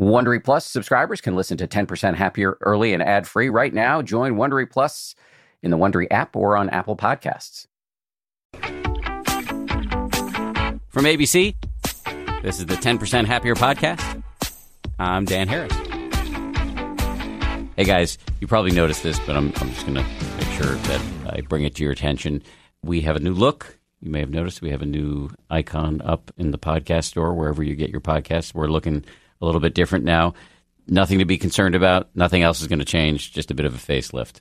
Wondery Plus subscribers can listen to 10% Happier early and ad free right now. Join Wondery Plus in the Wondery app or on Apple Podcasts. From ABC, this is the 10% Happier podcast. I'm Dan Harris. Hey guys, you probably noticed this, but I'm, I'm just going to make sure that I bring it to your attention. We have a new look. You may have noticed we have a new icon up in the podcast store, wherever you get your podcasts. We're looking a little bit different now. Nothing to be concerned about. Nothing else is going to change. Just a bit of a facelift.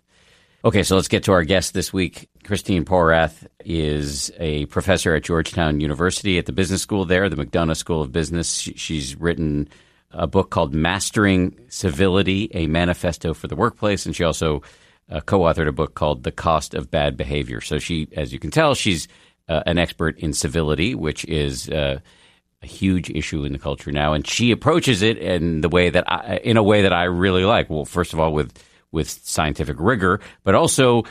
Okay, so let's get to our guest this week. Christine Porath is a professor at Georgetown University at the business school there, the McDonough School of Business. She's written a book called Mastering Civility, a manifesto for the workplace, and she also uh, co-authored a book called The Cost of Bad Behavior. So she, as you can tell, she's uh, an expert in civility, which is uh, a huge issue in the culture now, and she approaches it in the way that I, in a way that I really like. Well, first of all, with with scientific rigor, but also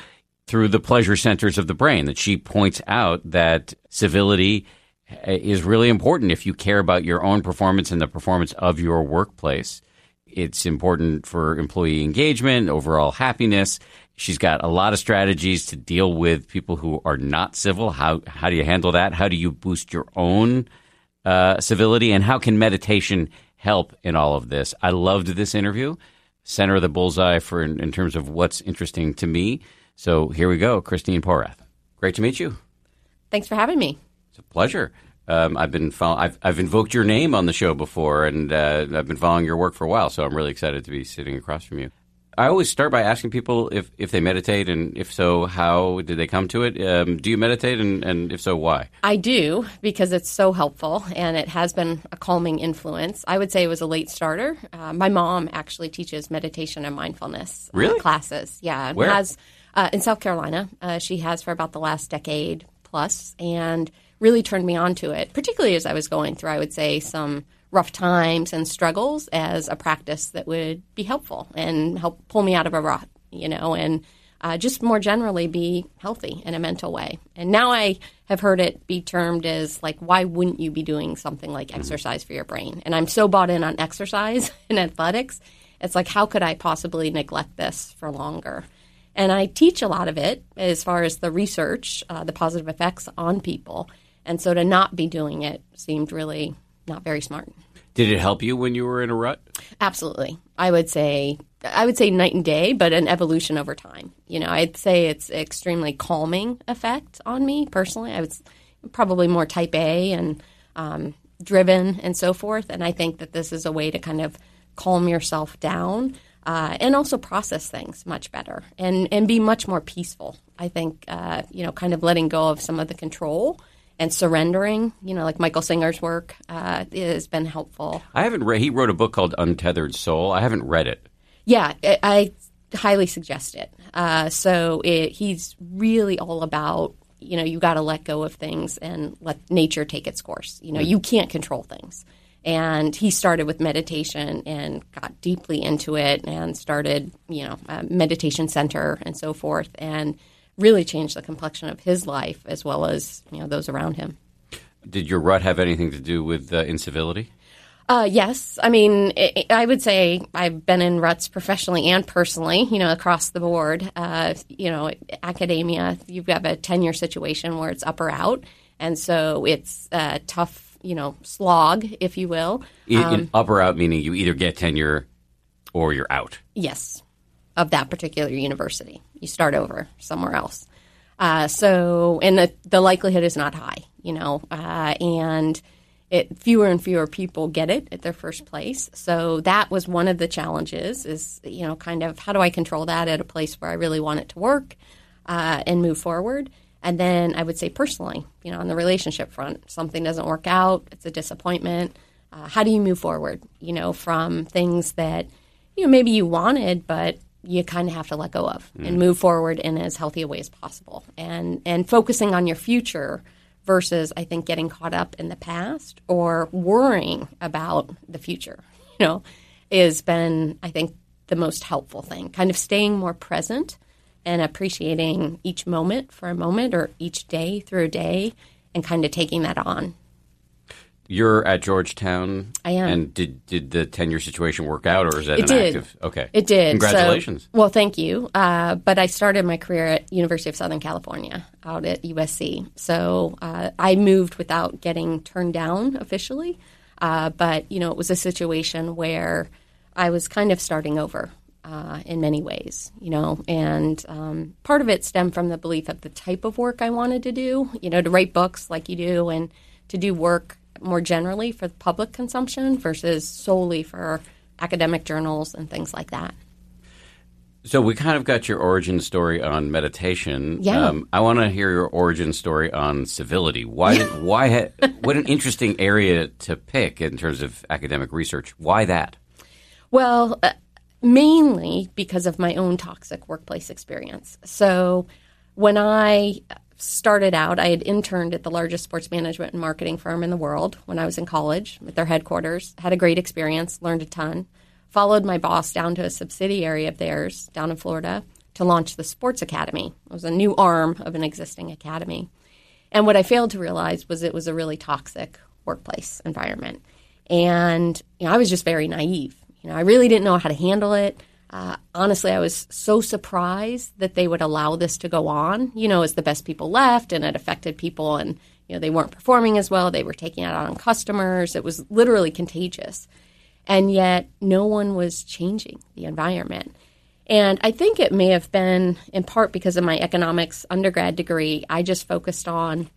through the pleasure centers of the brain. That she points out that civility eh, is really important if you care about your own performance and the performance of your workplace. It's important for employee engagement, overall happiness. She's got a lot of strategies to deal with people who are not civil. How how do you handle that? How do you boost your own uh, civility, and how can meditation help in all of this? I loved this interview, center of the bullseye for in, in terms of what's interesting to me. So here we go, Christine Porath. Great to meet you. Thanks for having me. It's a pleasure. Um, I've been follow- I've, I've invoked your name on the show before, and uh, I've been following your work for a while. So I'm really excited to be sitting across from you. I always start by asking people if, if they meditate, and if so, how did they come to it? Um, do you meditate, and, and if so, why? I do because it's so helpful and it has been a calming influence. I would say it was a late starter. Uh, my mom actually teaches meditation and mindfulness uh, really? classes. Yeah, Where? has uh, in South Carolina. Uh, she has for about the last decade plus, and really turned me on to it, particularly as I was going through. I would say some rough times and struggles as a practice that would be helpful and help pull me out of a rut, you know, and uh, just more generally be healthy in a mental way. And now I have heard it be termed as like, why wouldn't you be doing something like exercise for your brain? And I'm so bought in on exercise and athletics. It's like, how could I possibly neglect this for longer? And I teach a lot of it as far as the research, uh, the positive effects on people. And so to not be doing it seemed really not very smart. Did it help you when you were in a rut? Absolutely. I would say I would say night and day, but an evolution over time. You know, I'd say it's extremely calming effect on me personally. I was probably more type A and um, driven and so forth, and I think that this is a way to kind of calm yourself down uh, and also process things much better and and be much more peaceful. I think uh, you know, kind of letting go of some of the control and surrendering, you know, like Michael Singer's work uh, has been helpful. I haven't read. He wrote a book called Untethered Soul. I haven't read it. Yeah, I, I highly suggest it. Uh, so it, he's really all about you know you got to let go of things and let nature take its course. You know, you can't control things. And he started with meditation and got deeply into it and started, you know, a meditation center and so forth. And really changed the complexion of his life as well as you know those around him. Did your rut have anything to do with uh, incivility? Uh, yes, I mean it, I would say I've been in ruts professionally and personally. You know, across the board. Uh, you know, academia, you've got a tenure situation where it's up or out, and so it's a tough. You know, slog, if you will. Um, up or out meaning you either get tenure or you're out. Yes, of that particular university. You start over somewhere else. Uh, so, and the, the likelihood is not high, you know, uh, and it, fewer and fewer people get it at their first place. So that was one of the challenges is, you know, kind of how do I control that at a place where I really want it to work uh, and move forward? And then I would say personally, you know, on the relationship front, something doesn't work out, it's a disappointment. Uh, how do you move forward, you know, from things that, you know, maybe you wanted, but you kind of have to let go of mm. and move forward in as healthy a way as possible. And and focusing on your future versus I think getting caught up in the past or worrying about the future you know has been I think the most helpful thing. Kind of staying more present and appreciating each moment for a moment or each day through a day and kind of taking that on You're at Georgetown. I am. And did did the tenure situation work out, or is that It an did. active? Okay, It did. Congratulations. So, well, thank you. Uh, but I started my career at University of Southern California, out at USC. So uh, I moved without getting turned down officially. Uh, but you know, it was a situation where I was kind of starting over uh, in many ways. You know, and um, part of it stemmed from the belief of the type of work I wanted to do. You know, to write books like you do, and to do work more generally for public consumption versus solely for academic journals and things like that. So we kind of got your origin story on meditation. Yeah. Um, I want to hear your origin story on civility. Why? why? Ha- what an interesting area to pick in terms of academic research. Why that? Well, uh, mainly because of my own toxic workplace experience. So when I started out, I had interned at the largest sports management and marketing firm in the world when I was in college at their headquarters. Had a great experience, learned a ton. Followed my boss down to a subsidiary of theirs down in Florida to launch the Sports Academy. It was a new arm of an existing academy. And what I failed to realize was it was a really toxic workplace environment. And you know, I was just very naive. You know, I really didn't know how to handle it. Uh, honestly, I was so surprised that they would allow this to go on. You know, as the best people left, and it affected people, and you know they weren't performing as well. They were taking it out on customers. It was literally contagious, and yet no one was changing the environment. And I think it may have been in part because of my economics undergrad degree. I just focused on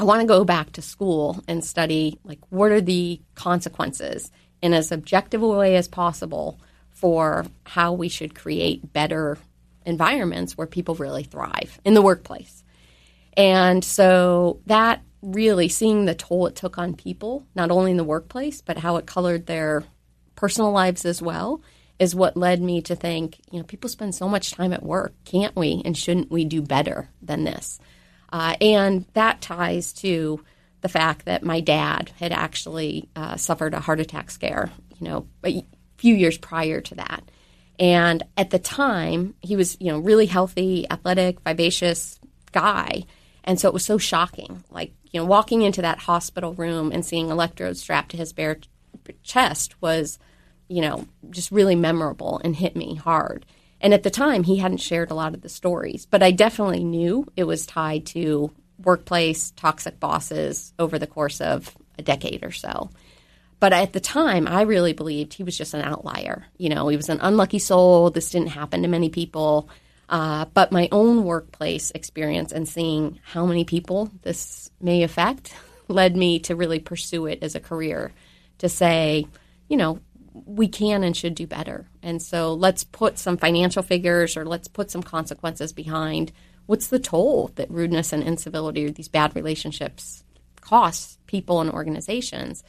I want to go back to school and study like what are the consequences in as objective a way as possible for how we should create better environments where people really thrive in the workplace. And so that really seeing the toll it took on people, not only in the workplace, but how it colored their personal lives as well, is what led me to think, you know, people spend so much time at work. Can't we and shouldn't we do better than this? Uh, and that ties to the fact that my dad had actually uh, suffered a heart attack scare, you know, few years prior to that. And at the time, he was, you know, really healthy, athletic, vivacious guy. And so it was so shocking. Like, you know, walking into that hospital room and seeing electrodes strapped to his bare chest was, you know, just really memorable and hit me hard. And at the time, he hadn't shared a lot of the stories, but I definitely knew it was tied to workplace toxic bosses over the course of a decade or so. But at the time, I really believed he was just an outlier. You know, he was an unlucky soul. This didn't happen to many people. Uh, but my own workplace experience and seeing how many people this may affect led me to really pursue it as a career to say, you know, we can and should do better. And so let's put some financial figures or let's put some consequences behind what's the toll that rudeness and incivility or these bad relationships cost people and organizations.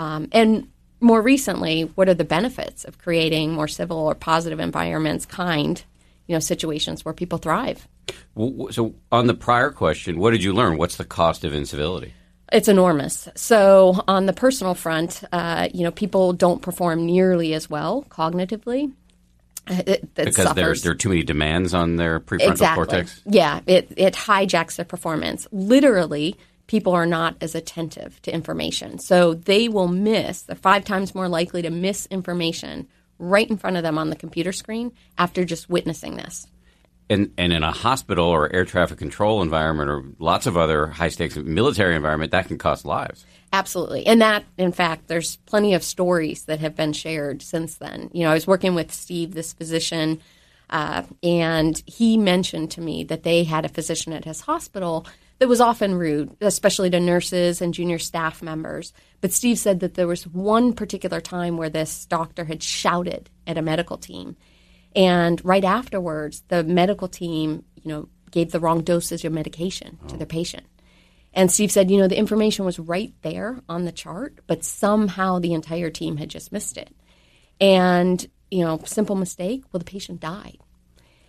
Um, and more recently, what are the benefits of creating more civil or positive environments, kind, you know, situations where people thrive? So, on the prior question, what did you learn? What's the cost of incivility? It's enormous. So, on the personal front, uh, you know, people don't perform nearly as well cognitively. It, it because there, there are too many demands on their prefrontal exactly. cortex. Yeah, it it hijacks their performance. Literally, people are not as attentive to information, so they will miss. They're five times more likely to miss information right in front of them on the computer screen after just witnessing this. And, and in a hospital or air traffic control environment or lots of other high stakes military environment, that can cost lives. Absolutely. And that, in fact, there's plenty of stories that have been shared since then. You know, I was working with Steve, this physician, uh, and he mentioned to me that they had a physician at his hospital that was often rude, especially to nurses and junior staff members. But Steve said that there was one particular time where this doctor had shouted at a medical team. And right afterwards, the medical team, you know, gave the wrong dosage of medication to their patient. And Steve said, you know, the information was right there on the chart, but somehow the entire team had just missed it. And, you know, simple mistake, well, the patient died.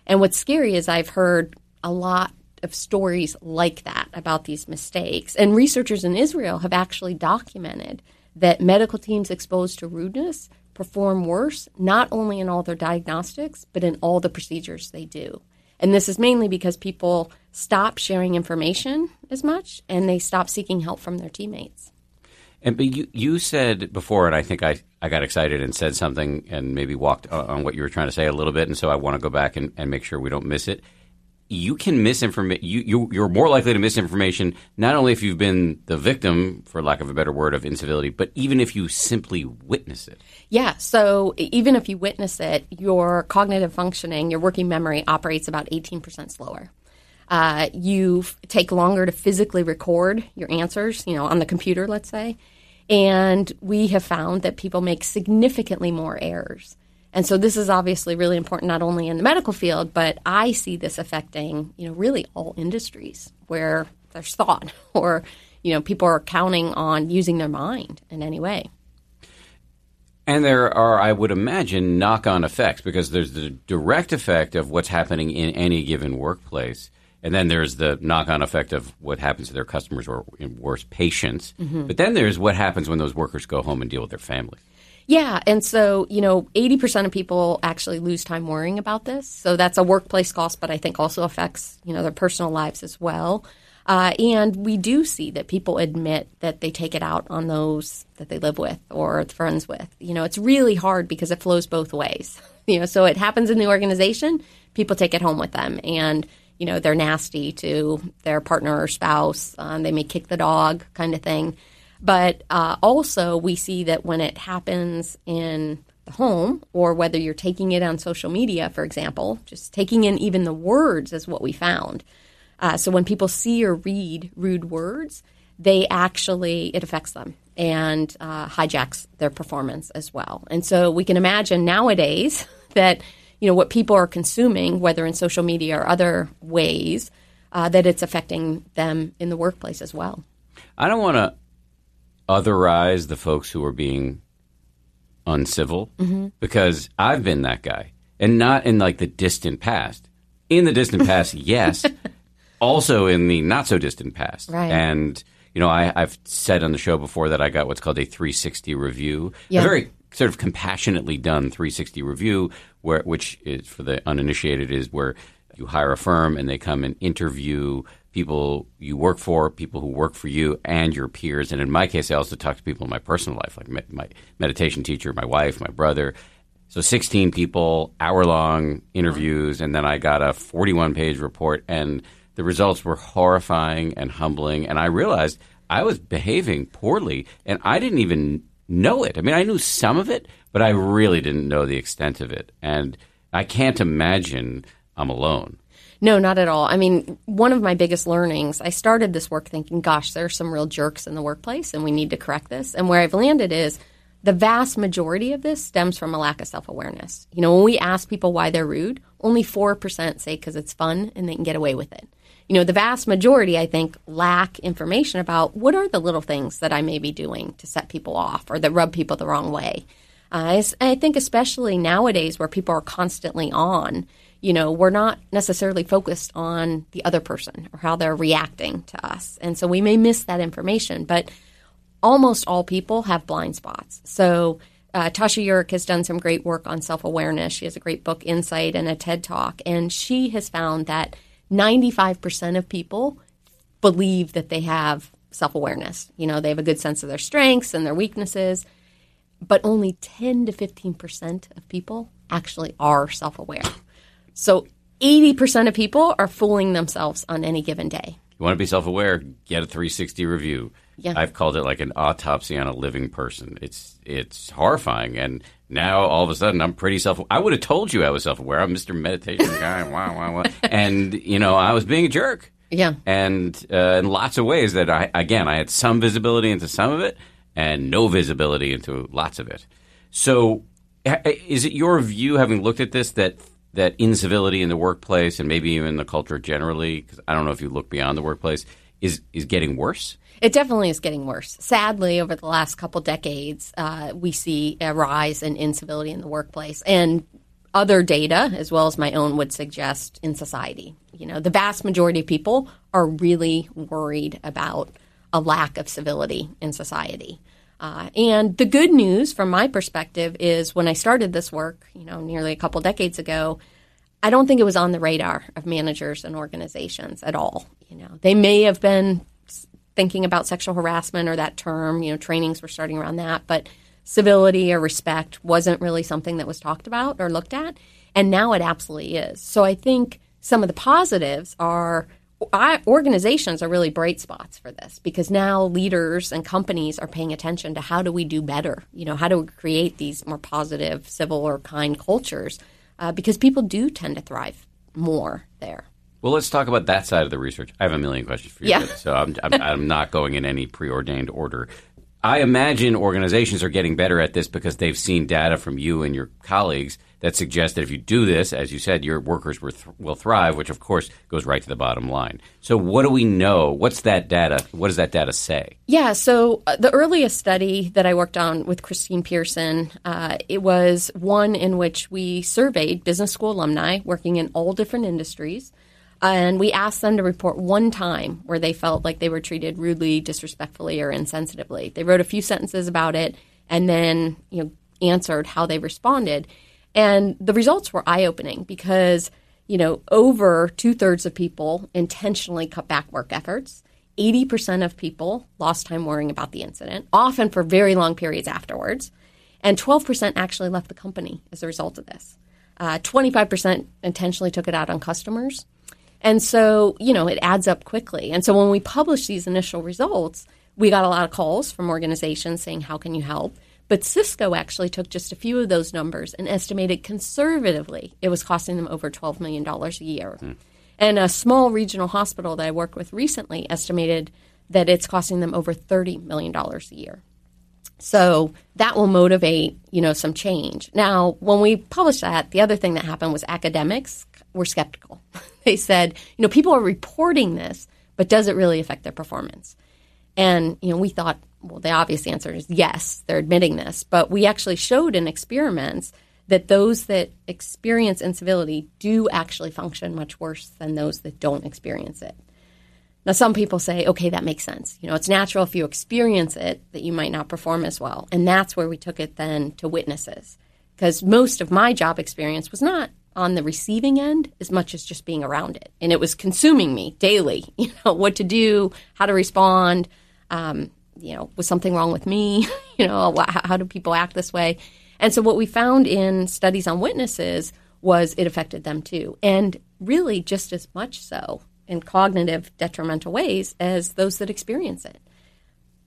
And what's scary is I've heard a lot of stories like that about these mistakes. And researchers in Israel have actually documented that medical teams exposed to rudeness perform worse, not only in all their diagnostics, but in all the procedures they do. And this is mainly because people stop sharing information as much and they stop seeking help from their teammates. And but you you said before, and I think I, I got excited and said something and maybe walked on, on what you were trying to say a little bit, and so I want to go back and, and make sure we don't miss it. You can misinformate. You, you you're more likely to misinformation not only if you've been the victim, for lack of a better word, of incivility, but even if you simply witness it. Yeah. So even if you witness it, your cognitive functioning, your working memory operates about 18% slower. Uh, you f- take longer to physically record your answers, you know, on the computer, let's say. And we have found that people make significantly more errors. And so this is obviously really important not only in the medical field, but I see this affecting, you know, really all industries where there's thought or, you know, people are counting on using their mind in any way. And there are, I would imagine, knock on effects because there's the direct effect of what's happening in any given workplace. And then there's the knock on effect of what happens to their customers or, worse, patients. Mm-hmm. But then there's what happens when those workers go home and deal with their family. Yeah, and so you know, eighty percent of people actually lose time worrying about this. So that's a workplace cost, but I think also affects you know their personal lives as well. Uh, and we do see that people admit that they take it out on those that they live with or friends with. You know, it's really hard because it flows both ways. You know, so it happens in the organization, people take it home with them, and you know they're nasty to their partner or spouse. Um, they may kick the dog, kind of thing. But uh, also, we see that when it happens in the home, or whether you're taking it on social media, for example, just taking in even the words is what we found. Uh, so when people see or read rude words, they actually, it affects them and uh, hijacks their performance as well. And so we can imagine nowadays that, you know, what people are consuming, whether in social media or other ways, uh, that it's affecting them in the workplace as well. I don't want to otherize the folks who are being uncivil mm-hmm. because I've been that guy and not in like the distant past. In the distant past, yes. Also in the not so distant past. Right. And, you know, I, I've said on the show before that I got what's called a 360 review. Yeah. A very sort of compassionately done 360 review, where which is for the uninitiated is where you hire a firm and they come and interview people you work for, people who work for you, and your peers. And in my case, I also talk to people in my personal life, like my meditation teacher, my wife, my brother. So 16 people, hour long interviews, and then I got a 41 page report, and the results were horrifying and humbling. And I realized I was behaving poorly, and I didn't even know it. I mean, I knew some of it, but I really didn't know the extent of it. And I can't imagine I'm alone. No, not at all. I mean, one of my biggest learnings, I started this work thinking, gosh, there are some real jerks in the workplace and we need to correct this. And where I've landed is the vast majority of this stems from a lack of self awareness. You know, when we ask people why they're rude, only 4% say because it's fun and they can get away with it. You know, the vast majority, I think, lack information about what are the little things that I may be doing to set people off or that rub people the wrong way. Uh, I think, especially nowadays where people are constantly on, you know, we're not necessarily focused on the other person or how they're reacting to us. And so we may miss that information. But almost all people have blind spots. So uh, Tasha Eurich has done some great work on self awareness. She has a great book, Insight, and a TED Talk. And she has found that 95% of people believe that they have self awareness. You know, they have a good sense of their strengths and their weaknesses, but only 10 to 15% of people actually are self aware. So 80% of people are fooling themselves on any given day. You want to be self aware, get a 360 review. Yeah. I've called it like an autopsy on a living person. It's it's horrifying, and now all of a sudden I'm pretty self. I would have told you I was self aware. I'm Mr. Meditation guy. wow, wow, wow. And you know I was being a jerk. Yeah. and uh, in lots of ways that I again I had some visibility into some of it and no visibility into lots of it. So, is it your view, having looked at this, that that incivility in the workplace and maybe even the culture generally, because I don't know if you look beyond the workplace, is is getting worse? It definitely is getting worse. Sadly, over the last couple decades, uh, we see a rise in incivility in the workplace, and other data, as well as my own, would suggest in society. You know, the vast majority of people are really worried about a lack of civility in society. Uh, and the good news, from my perspective, is when I started this work, you know, nearly a couple decades ago, I don't think it was on the radar of managers and organizations at all. You know, they may have been thinking about sexual harassment or that term. You know, trainings were starting around that, but civility or respect wasn't really something that was talked about or looked at. And now it absolutely is. So I think some of the positives are I, organizations are really bright spots for this because now leaders and companies are paying attention to how do we do better? You know, how do we create these more positive, civil, or kind cultures? Uh, because people do tend to thrive more there. Well, let's talk about that side of the research. I have a million questions for you, Yeah. so I'm, I'm, I'm not going in any preordained order. I imagine organizations are getting better at this because they've seen data from you and your colleagues that suggest that if you do this, as you said, your workers will, th- will thrive, which of course goes right to the bottom line. So, what do we know? What's that data? What does that data say? Yeah, so uh, the earliest study that I worked on with Christine Pearson, uh, it was one in which we surveyed business school alumni working in all different industries, and we asked them to report one time where they felt like they were treated rudely, disrespectfully, or insensitively. They wrote a few sentences about it, and then you know answered how they responded, and the results were eye opening because you know over two thirds of people intentionally cut back work efforts. 80% of people lost time worrying about the incident, often for very long periods afterwards. And 12% actually left the company as a result of this. Uh, 25% intentionally took it out on customers. And so, you know, it adds up quickly. And so when we published these initial results, we got a lot of calls from organizations saying, How can you help? But Cisco actually took just a few of those numbers and estimated conservatively it was costing them over $12 million a year. Hmm. And a small regional hospital that I worked with recently estimated that it's costing them over $30 million a year. So that will motivate, you know, some change. Now, when we published that, the other thing that happened was academics were skeptical. they said, you know, people are reporting this, but does it really affect their performance? And, you know, we thought, well, the obvious answer is yes, they're admitting this. But we actually showed in experiments that those that experience incivility do actually function much worse than those that don't experience it. Now, some people say, okay, that makes sense. You know, it's natural if you experience it that you might not perform as well. And that's where we took it then to witnesses. Because most of my job experience was not on the receiving end as much as just being around it. And it was consuming me daily, you know, what to do, how to respond. Um, you know, was something wrong with me? you know, how do people act this way? And so what we found in studies on witnesses was it affected them too. And really just as much so in cognitive detrimental ways as those that experience it.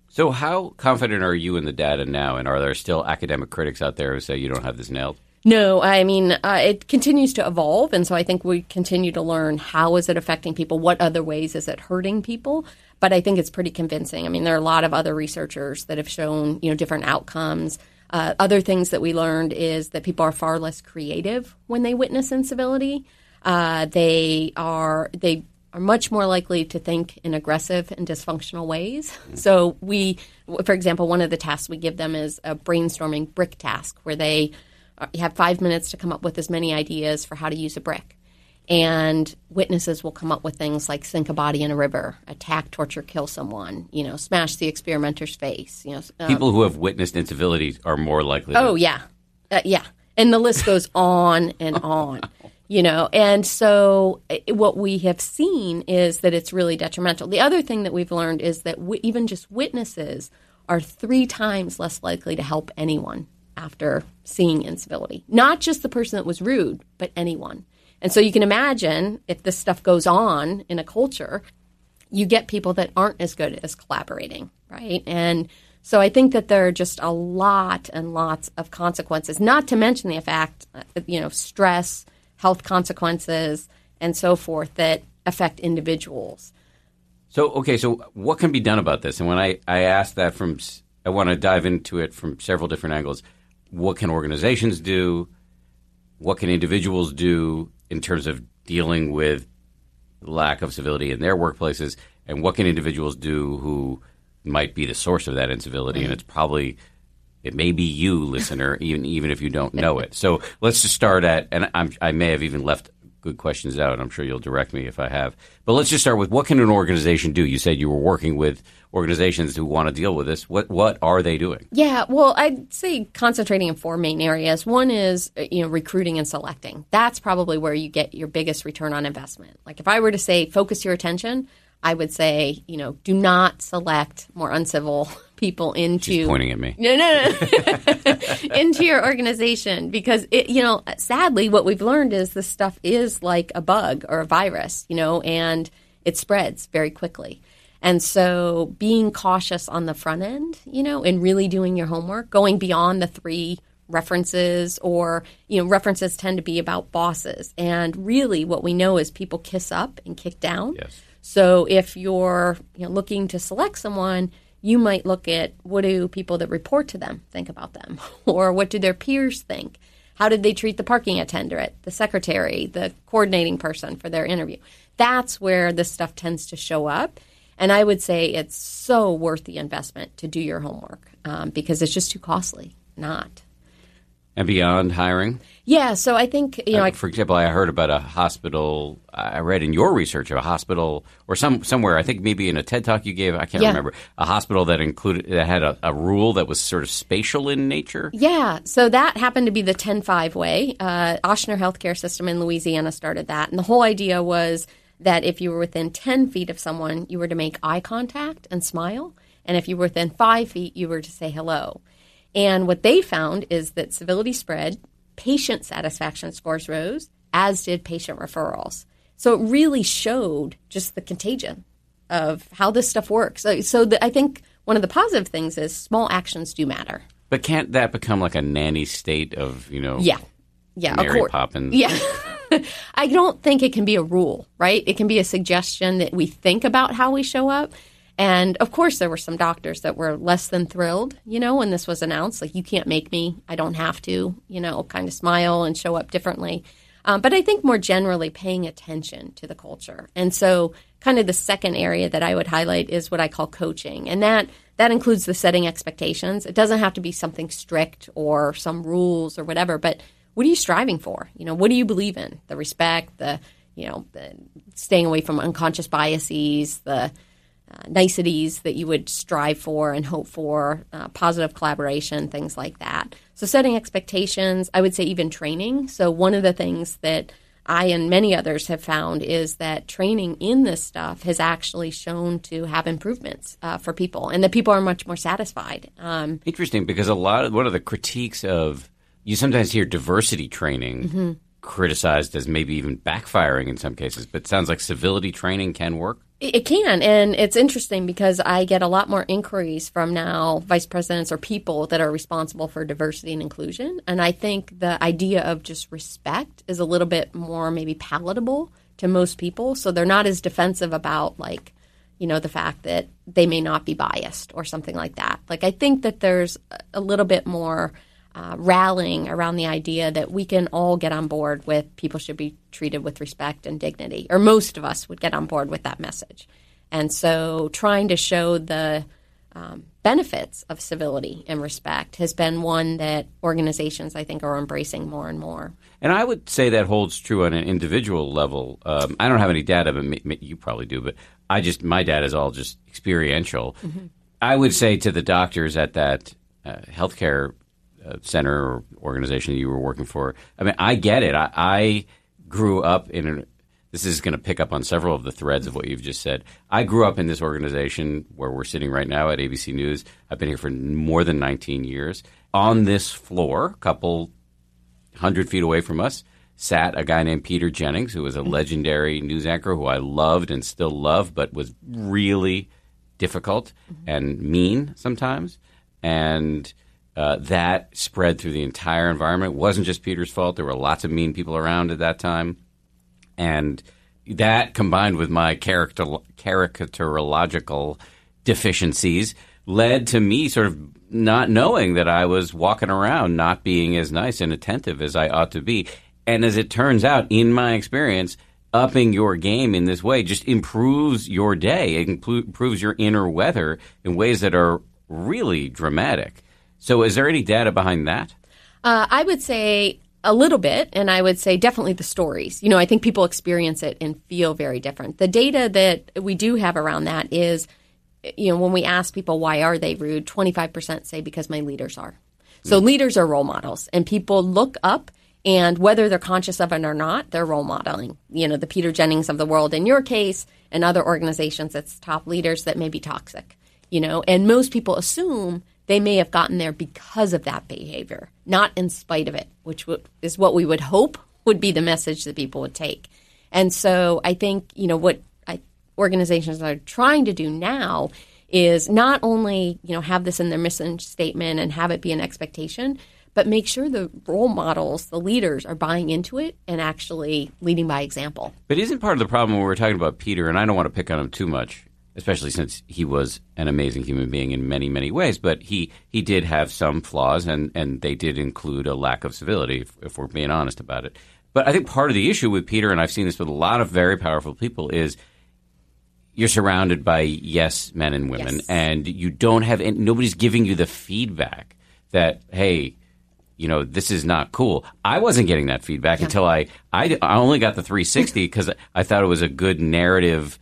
So, how confident are you in the data now? And are there still academic critics out there who say you don't have this nailed? No, I mean uh, it continues to evolve, and so I think we continue to learn how is it affecting people, what other ways is it hurting people. But I think it's pretty convincing. I mean, there are a lot of other researchers that have shown you know different outcomes. Uh, other things that we learned is that people are far less creative when they witness incivility. Uh, they are they are much more likely to think in aggressive and dysfunctional ways. So we, for example, one of the tasks we give them is a brainstorming brick task where they uh, have five minutes to come up with as many ideas for how to use a brick. And witnesses will come up with things like sink a body in a river, attack, torture, kill someone, you know, smash the experimenter's face, you know. uh, People who have witnessed incivilities are more likely. to- Oh yeah, uh, yeah, and the list goes on and on. You know, and so uh, what we have seen is that it's really detrimental. The other thing that we've learned is that w- even just witnesses are three times less likely to help anyone after seeing incivility. Not just the person that was rude, but anyone. And so you can imagine if this stuff goes on in a culture, you get people that aren't as good as collaborating, right? And so I think that there are just a lot and lots of consequences, not to mention the fact, uh, you know, stress, health consequences, and so forth that affect individuals. So, okay, so what can be done about this? And when I, I ask that from, I want to dive into it from several different angles. What can organizations do? What can individuals do in terms of dealing with lack of civility in their workplaces? And what can individuals do who might be the source of that incivility? And mm-hmm. it's probably, it may be you, listener, even even if you don't know it. So let's just start at, and I'm, I may have even left good questions out. I'm sure you'll direct me if I have. But let's just start with what can an organization do? You said you were working with organizations who want to deal with this. What what are they doing? Yeah, well, I'd say concentrating in four main areas. One is uh, you know recruiting and selecting. That's probably where you get your biggest return on investment. Like if I were to say focus your attention, I would say, you know, do not select more uncivil people into She's pointing at me. no, no, no. into your organization because it, you know, sadly, what we've learned is this stuff is like a bug or a virus, you know, and it spreads very quickly. And so being cautious on the front end, you know, and really doing your homework, going beyond the three references or, you know, references tend to be about bosses. And really what we know is people kiss up and kick down. Yes. So if you're you know, looking to select someone, you might look at what do people that report to them think about them, or what do their peers think? How did they treat the parking attendant, the secretary, the coordinating person for their interview? That's where this stuff tends to show up. And I would say it's so worth the investment to do your homework um, because it's just too costly not. And beyond hiring? Yeah, so I think you know, Uh, for example, I heard about a hospital. I read in your research of a hospital or some somewhere. I think maybe in a TED talk you gave. I can't Yeah. remember a hospital that included that had a, a rule that was sort of spatial in nature. Yeah, so that happened to be the 10-5 way. Uh, Ochsner Healthcare System in Louisiana started that, and the whole idea was that if you were within 10 feet of someone, you were to make eye contact and smile, and if you were within five feet, you were to say hello. And what they found is that civility spread, patient satisfaction scores rose, as did patient referrals. So it really showed just the contagion of how this stuff works. So, so the, I think one of the positive things is small actions do matter. But can't that become like a nanny state of you know? Yeah. Yeah. Mary. Poppins. Yeah. I don't think it can be a rule, right? It can be a suggestion that we think about how we show up. And of course, there were some doctors that were less than thrilled, you know, when this was announced. Like, you can't make me. I don't have to, you know, kind of smile and show up differently. Um, but I think more generally paying attention to the culture. And so, kind of the second area that I would highlight is what I call coaching. And that that includes the setting expectations. It doesn't have to be something strict or some rules or whatever, but what are you striving for? You know, what do you believe in? The respect, the you know, the staying away from unconscious biases, the uh, niceties that you would strive for and hope for, uh, positive collaboration, things like that. So, setting expectations, I would say even training. So, one of the things that I and many others have found is that training in this stuff has actually shown to have improvements uh, for people and that people are much more satisfied. Um, Interesting, because a lot of one of the critiques of you sometimes hear diversity training Mm-hmm. criticized as maybe even backfiring in some cases. But it sounds like civility training can work. It can, and it's interesting because I get a lot more inquiries from now vice presidents or people that are responsible for diversity and inclusion. And I think the idea of just respect is a little bit more maybe palatable to most people. So they're not as defensive about, like, you know, the fact that they may not be biased or something like that. Like, I think that there's a little bit more uh, rallying around the idea that we can all get on board with people should be treated with respect and dignity, or most of us would get on board with that message. And so, trying to show the um, benefits of civility and respect has been one that organizations, I think, are embracing more and more. And I would say that holds true on an individual level. Um, I don't have any data, but you probably do. But I just my data is all just experiential. I would say to the doctors at that uh, healthcare uh, center or organization that you were working for. I mean, I get it. I, I grew up in. An, this is going to pick up on several of the threads of what you've just said. I grew up in this organization where we're sitting right now at ABC News. I've been here for more than 19 years. On this floor, a couple hundred feet away from us, sat a guy named Peter Jennings, who was a legendary news anchor who I loved and still love, but was really difficult and mean sometimes. And uh, that spread through the entire environment. It wasn't just Peter's fault. There were lots of mean people around at that time. And that combined with my character, caricaturological deficiencies led to me sort of not knowing that I was walking around not being as nice and attentive as I ought to be. And as it turns out, in my experience, upping your game in this way just improves your day. It improves your inner weather in ways that are really dramatic. So, is there any data behind that? Uh, I would say a little bit, and I would say definitely the stories. You know, I think people experience it and feel very different. The data that we do have around that is, you know, when we ask people why are they rude, 25% say because my leaders are. So leaders are role models, and people look up And whether they're conscious of it or not, they're role modeling. You know, the Peter Jennings of the world in your case, and other organizations it's top leaders that may be toxic. You know, and most people assume they may have gotten there because of that behavior, not in spite of it, which is what we would hope would be the message that people would take. And so I think, you know, what I, organizations are trying to do now is not only, you know, have this in their mission statement and have it be an expectation, but make sure the role models, the leaders, are buying into it and actually leading by example. But isn't part of the problem when we're talking about Peter, and I don't want to pick on him too much, especially since he was an amazing human being in many, many ways, but he, he did have some flaws, and, and they did include a lack of civility, if, if we're being honest about it. But I think part of the issue with Peter, and I've seen this with a lot of very powerful people, is you're surrounded by yes men and women, yes. and you don't have any, nobody's giving you the feedback that hey, you know this is not cool. I wasn't getting that feedback yeah. until I, I I only got the 360 because I thought it was a good narrative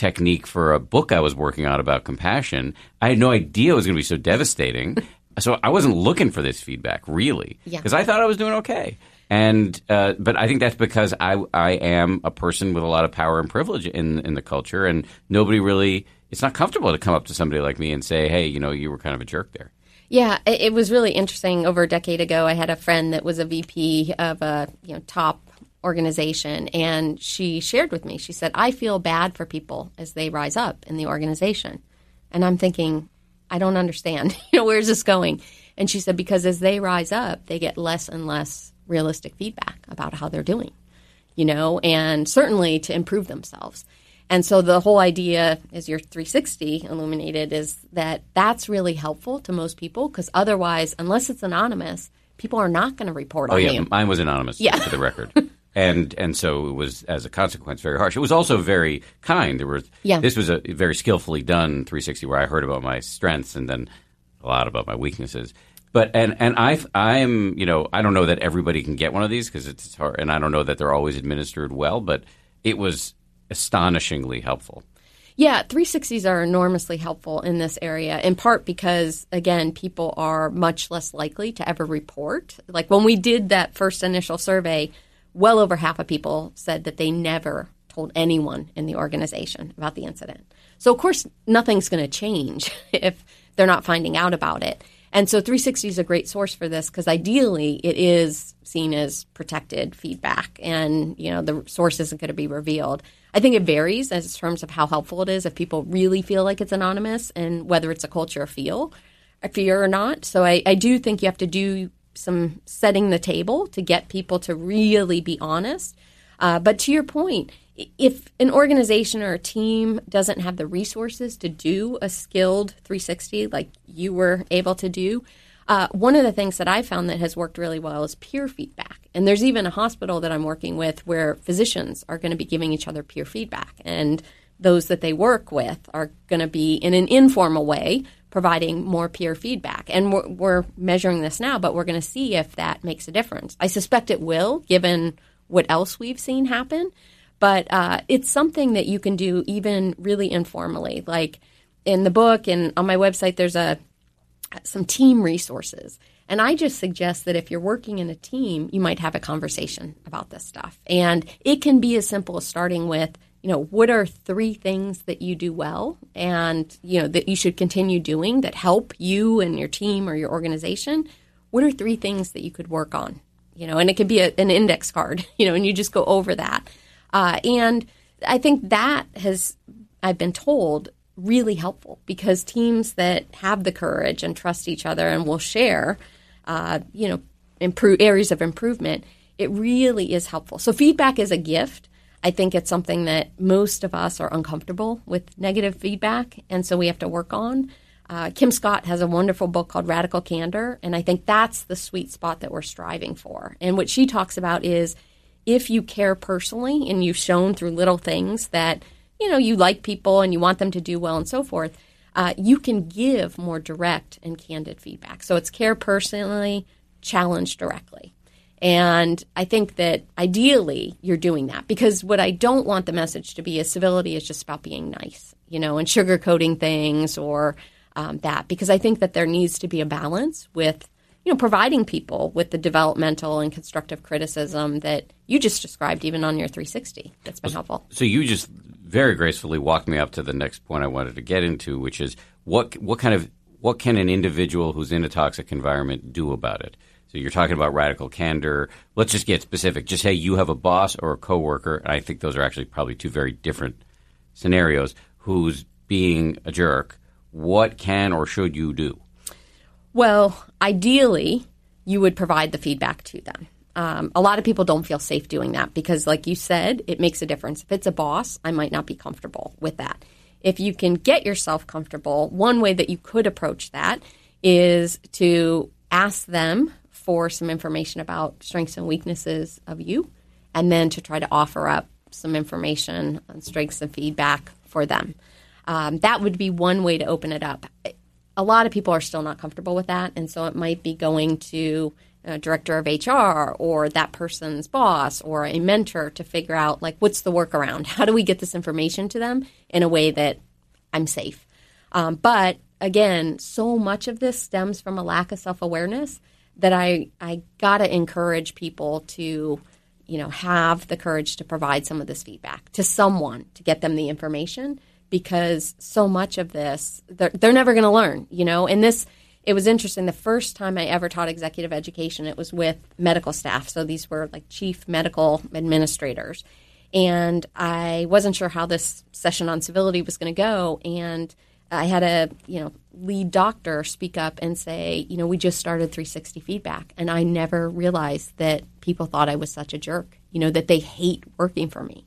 technique for a book I was working on about compassion. I had no idea it was going to be so devastating. so I wasn't looking for this feedback really because yeah. I thought I was doing okay. And uh, but I think that's because I I am a person with a lot of power and privilege in in the culture, and nobody really it's not comfortable to come up to somebody like me and say, hey, you know, you were kind of a jerk there. Yeah, it, was really interesting. Over a decade ago, I had a friend that was a VP of a you know top organization, and she shared with me. She said, "I feel bad for people as they rise up in the organization," and I'm thinking, I don't understand. you know, where's this going? And she said, because as they rise up, they get less and less realistic feedback about how they're doing, you know, and certainly to improve themselves. And so the whole idea, is your 360 illuminated, is that that's really helpful to most people because otherwise, unless it's anonymous, people are not going to report on you. oh, on yeah, you. mine was anonymous yeah. for the record. and and so it was as a consequence very harsh. It was also very kind. There were yeah. this was a very skillfully done 360 where I heard about my strengths and then a lot about my weaknesses. But and and I I'm you know I don't know that everybody can get one of these because it's hard, and I don't know that they're always administered well. But it was astonishingly helpful. Yeah, 360s are enormously helpful in this area, in part because, again, people are much less likely to ever report. Like when we did that first initial survey, well over half of people said that they never told anyone in the organization about the incident. So, of course, nothing's going to change if they're not finding out about it. And so 360 is a great source for this because ideally it is seen as protected feedback and, you know, the source isn't going to be revealed. I think it varies as terms of how helpful it is if people really feel like it's anonymous and whether it's a culture of feel, fear or not. So I, I do think you have to do some setting the table to get people to really be honest. Uh, but to your point, if an organization or a team doesn't have the resources to do a skilled 360 like you were able to do, uh, one of the things that I found that has worked really well is peer feedback. And there's even a hospital that I'm working with where physicians are going to be giving each other peer feedback. And those that they work with are going to be in an informal way providing more peer feedback. And we're, we're measuring this now, but we're going to see if that makes a difference. I suspect it will, given what else we've seen happen. But uh, it's something that you can do even really informally. Like in the book and on my website, there's a some team resources. And I just suggest that if you're working in a team, you might have a conversation about this stuff. And it can be as simple as starting with, you know, what are three things that you do well and, you know, that you should continue doing that help you and your team or your organization? What are three things that you could work on? You know, and it could be a, an index card, you know, and you just go over that. Uh, and I think that has, I've been told, really helpful because teams that have the courage and trust each other and will share, uh, you know, improve areas of improvement, it really is helpful. So feedback is a gift. I think it's something that most of us are uncomfortable with negative feedback, and so we have to work on. Uh, Kim Scott has a wonderful book called Radical Candor, and I think that's the sweet spot that we're striving for. And what she talks about is if you care personally and you've shown through little things that you know you like people and you want them to do well and so forth uh, you can give more direct and candid feedback so it's care personally challenge directly and i think that ideally you're doing that because what i don't want the message to be is civility is just about being nice you know and sugarcoating things or um, that because i think that there needs to be a balance with you know, providing people with the developmental and constructive criticism that you just described, even on your 360. That's been helpful. So you just very gracefully walked me up to the next point I wanted to get into, which is what what kind of what can an individual who's in a toxic environment do about it? So you're talking about radical candor. Let's just get specific. Just say you have a boss or a coworker. And I think those are actually probably two very different scenarios. Who's being a jerk? What can or should you do? Well, ideally, you would provide the feedback to them. Um, a lot of people don't feel safe doing that because, like you said, it makes a difference. If it's a boss, I might not be comfortable with that. If you can get yourself comfortable, one way that you could approach that is to ask them for some information about strengths and weaknesses of you, and then to try to offer up some information on strengths and feedback for them. Um, that would be one way to open it up a lot of people are still not comfortable with that, and so it might be going to a director of HR or that person's boss or a mentor to figure out like what's the workaround? How do we get this information to them in a way that I'm safe? Um, but again, so much of this stems from a lack of self awareness that I I gotta encourage people to you know have the courage to provide some of this feedback to someone to get them the information because so much of this they're, they're never going to learn you know? And this it was interesting the first time i ever taught executive education it was with medical staff. So these were like chief medical administrators. And i wasn't sure how this session on civility was going to go. And i had a you know lead doctor speak up and say you know we just started 360 feedback and i never realized that people thought i was such a jerk you know that they hate working for me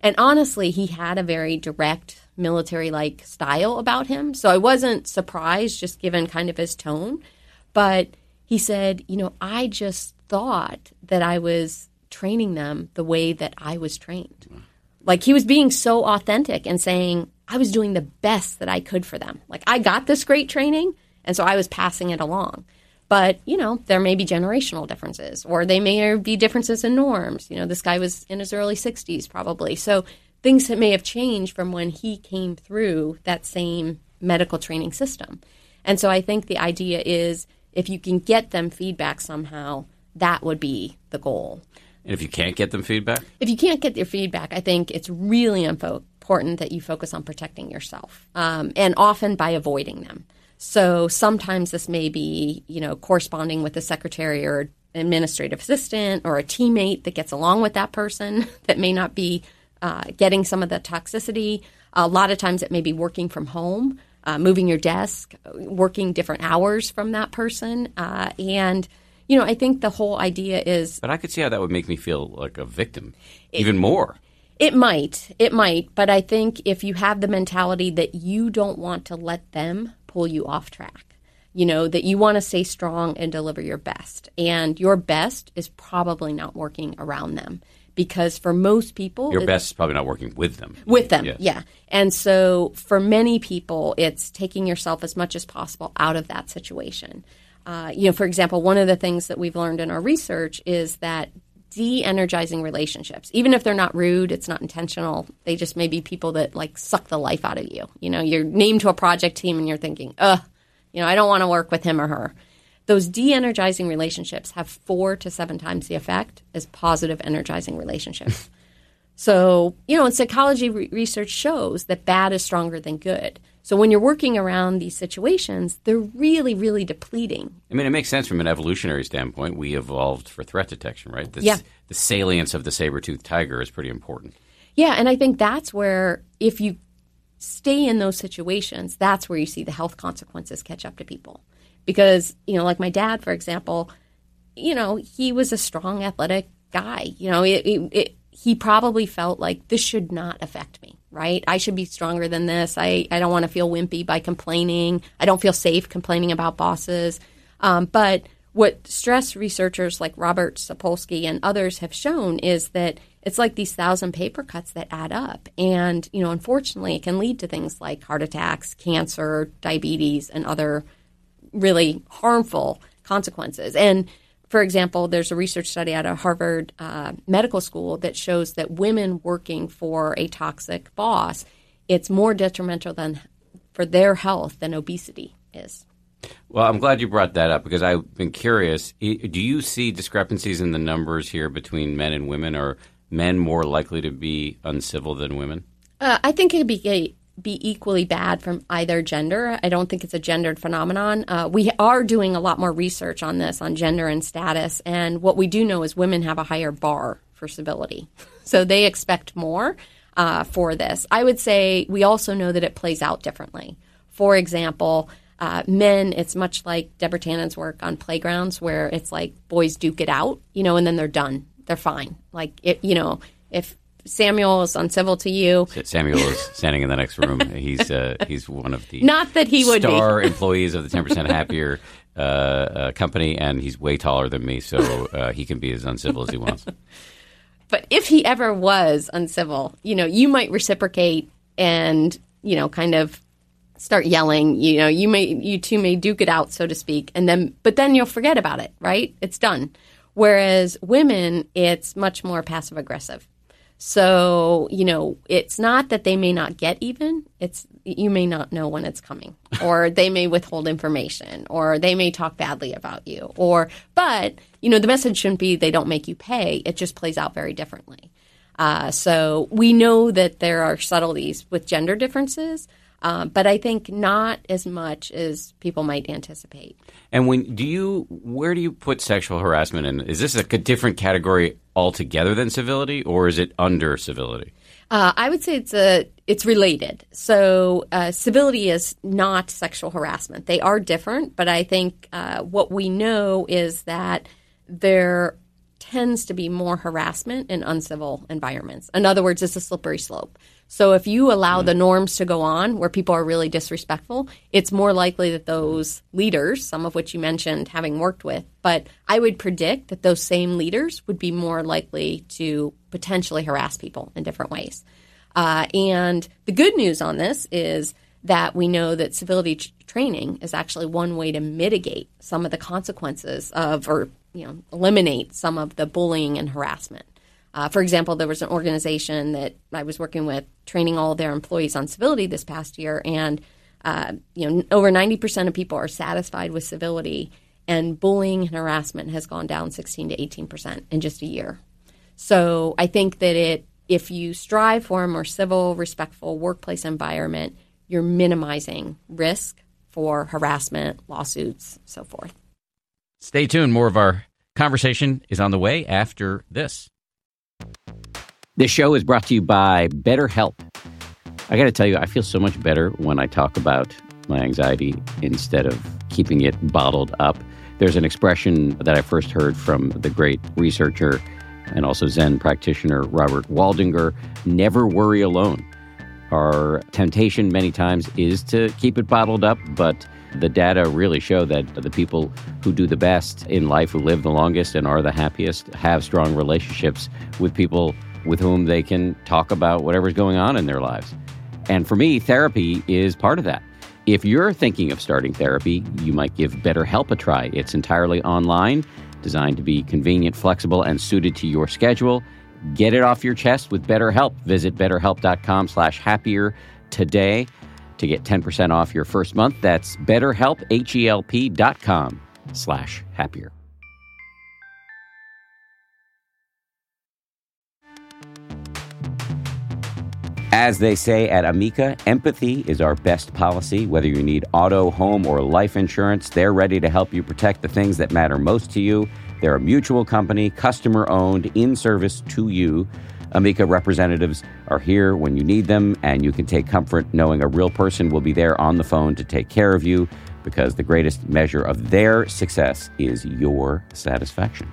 and honestly, he had a very direct military like style about him. So I wasn't surprised just given kind of his tone. But he said, you know, I just thought that I was training them the way that I was trained. Mm. Like he was being so authentic and saying, I was doing the best that I could for them. Like I got this great training, and so I was passing it along. But, you know, there may be generational differences or they may be differences in norms. You know, this guy was in his early 60s probably. So things that may have changed from when he came through that same medical training system. And so I think the idea is if you can get them feedback somehow, that would be the goal. And if you can't get them feedback? If you can't get their feedback, I think it's really important that you focus on protecting yourself um, and often by avoiding them. So sometimes this may be, you know, corresponding with a secretary or administrative assistant or a teammate that gets along with that person that may not be uh, getting some of the toxicity. A lot of times it may be working from home, uh, moving your desk, working different hours from that person. Uh, and, you know, I think the whole idea is. But I could see how that would make me feel like a victim it, even more. It might. It might. But I think if you have the mentality that you don't want to let them pull you off track. You know, that you want to stay strong and deliver your best. And your best is probably not working around them because for most people, your best is probably not working with them. With them, yes. yeah. And so for many people, it's taking yourself as much as possible out of that situation. Uh, you know, for example, one of the things that we've learned in our research is that de-energizing relationships. Even if they're not rude it's not intentional. They just may be people that like suck the life out of you. You know you're named to a project team and you're thinking ugh you know i don't want to work with him or her. Those de-energizing relationships have four to seven times the effect as positive energizing relationships. So you know and psychology re- research shows that bad is stronger than good so when you're working around these situations, they're really, really depleting. I mean, it makes sense from an evolutionary standpoint. We evolved for threat detection, right? This, yeah. The salience of the saber-toothed tiger is pretty important. Yeah, and I think that's where if you stay in those situations, that's where you see the health consequences catch up to people. Because, you know, like my dad, for example, you know, he was a strong, athletic guy. You know, it, it, it, he probably felt like this should not affect me right? I should be stronger than this. I, I don't want to feel wimpy by complaining. I don't feel safe complaining about bosses. Um, but what stress researchers like Robert Sapolsky and others have shown is that it's like these thousand paper cuts that add up. And, you know, unfortunately, it can lead to things like heart attacks, cancer, diabetes, and other really harmful consequences. And for example, there's a research study out of Harvard uh, Medical School that shows that women working for a toxic boss, it's more detrimental than for their health than obesity is. Well, I'm glad you brought that up because I've been curious. Do you see discrepancies in the numbers here between men and women? Are men more likely to be uncivil than women? Uh, I think it could be be equally bad from either gender. I don't think it's a gendered phenomenon. Uh, we are doing a lot more research on this, on gender and status, and what we do know is women have a higher bar for civility, so they expect more uh, for this. I would say we also know that it plays out differently. For example, uh, men, it's much like Deborah Tannen's work on playgrounds, where it's like boys duke it out, you know, and then they're done. They're fine. Like, it, you know, if Samuel is uncivil to you. Samuel is standing in the next room. He's uh, he's one of the not that he would star employees of the Ten Percent Happier uh, uh, company, and he's way taller than me, so uh, he can be as uncivil as he wants. but if he ever was uncivil, you know, you might reciprocate and you know, kind of start yelling, you know, you may you two may duke it out, so to speak, and then but then you'll forget about it, right? It's done. Whereas women, it's much more passive aggressive. So, you know, it's not that they may not get even, it's you may not know when it's coming or they may withhold information or they may talk badly about you or but, you know, the message shouldn't be they don't make you pay. It just plays out very differently. Uh, so we know that there are subtleties with gender differences, uh, but I think not as much as people might anticipate. And when do you, where do you put sexual harassment in? Is this a different category altogether than civility, or is it under civility? Uh, I would say it's a it's related. So uh, civility is not sexual harassment. They are different, but I think uh, what we know is that there tends to be more harassment in uncivil environments. In other words, it's a slippery slope. So if you allow the norms to go on where people are really disrespectful, it's more likely that those leaders, some of which you mentioned having worked with, but I would predict that those same leaders would be more likely to potentially harass people in different ways. Uh, and the good news on this is that we know that civility t- training is actually one way to mitigate some of the consequences of, or you know, eliminate some of the bullying and harassment. Uh, for example, there was an organization that I was working with training all their employees on civility this past year, and uh, you know, over ninety percent of people are satisfied with civility, and bullying and harassment has gone down sixteen to eighteen percent in just a year. So I think that it, if you strive for a more civil, respectful workplace environment, you're minimizing risk for harassment, lawsuits, so forth. Stay tuned. More of our conversation is on the way after this. This show is brought to you by BetterHelp. I got to tell you, I feel so much better when I talk about my anxiety instead of keeping it bottled up. There's an expression that I first heard from the great researcher and also Zen practitioner Robert Waldinger never worry alone. Our temptation many times is to keep it bottled up, but the data really show that the people who do the best in life, who live the longest and are the happiest, have strong relationships with people with whom they can talk about whatever's going on in their lives. And for me, therapy is part of that. If you're thinking of starting therapy, you might give BetterHelp a try. It's entirely online, designed to be convenient, flexible, and suited to your schedule. Get it off your chest with BetterHelp. Visit betterhelp.com slash happier today to get 10% off your first month. That's betterhelp, H-E-L-P dot com slash happier. As they say at Amica, empathy is our best policy. Whether you need auto, home, or life insurance, they're ready to help you protect the things that matter most to you. They're a mutual company, customer owned, in service to you. Amica representatives are here when you need them, and you can take comfort knowing a real person will be there on the phone to take care of you because the greatest measure of their success is your satisfaction.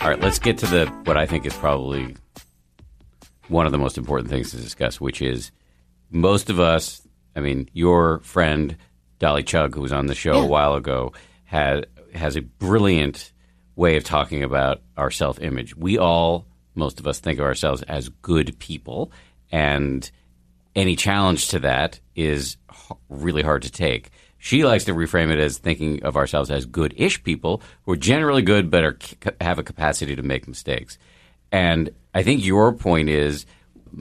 All right, let's get to the what I think is probably one of the most important things to discuss, which is most of us. I mean, your friend Dolly Chugh, who was on the show yeah. a while ago, had has a brilliant way of talking about our self image. We all, most of us, think of ourselves as good people, and any challenge to that is really hard to take. She likes to reframe it as thinking of ourselves as good ish people who are generally good but are, have a capacity to make mistakes. And I think your point is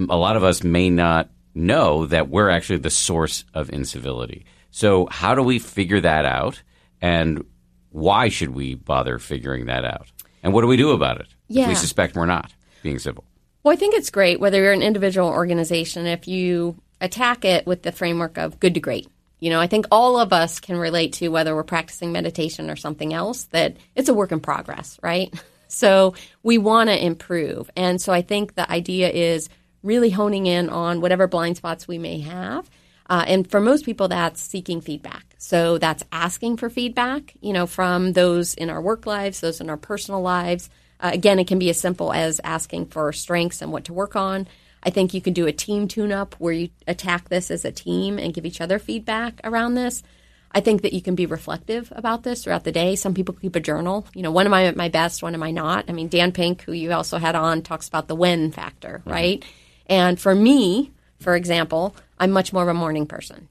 a lot of us may not know that we're actually the source of incivility. So, how do we figure that out? And why should we bother figuring that out? And what do we do about it if we suspect we're not being civil? Well, I think it's great whether you're an individual organization if you attack it with the framework of good to great. You know, I think all of us can relate to whether we're practicing meditation or something else that it's a work in progress, right? So we want to improve. And so I think the idea is really honing in on whatever blind spots we may have. Uh, and for most people, that's seeking feedback. So that's asking for feedback, you know, from those in our work lives, those in our personal lives. Uh, again, it can be as simple as asking for strengths and what to work on. I think you can do a team tune up where you attack this as a team and give each other feedback around this. I think that you can be reflective about this throughout the day. Some people keep a journal. You know, when am I at my best? When am I not? I mean, Dan Pink, who you also had on, talks about the when factor, right? And for me, for example, I'm much more of a morning person.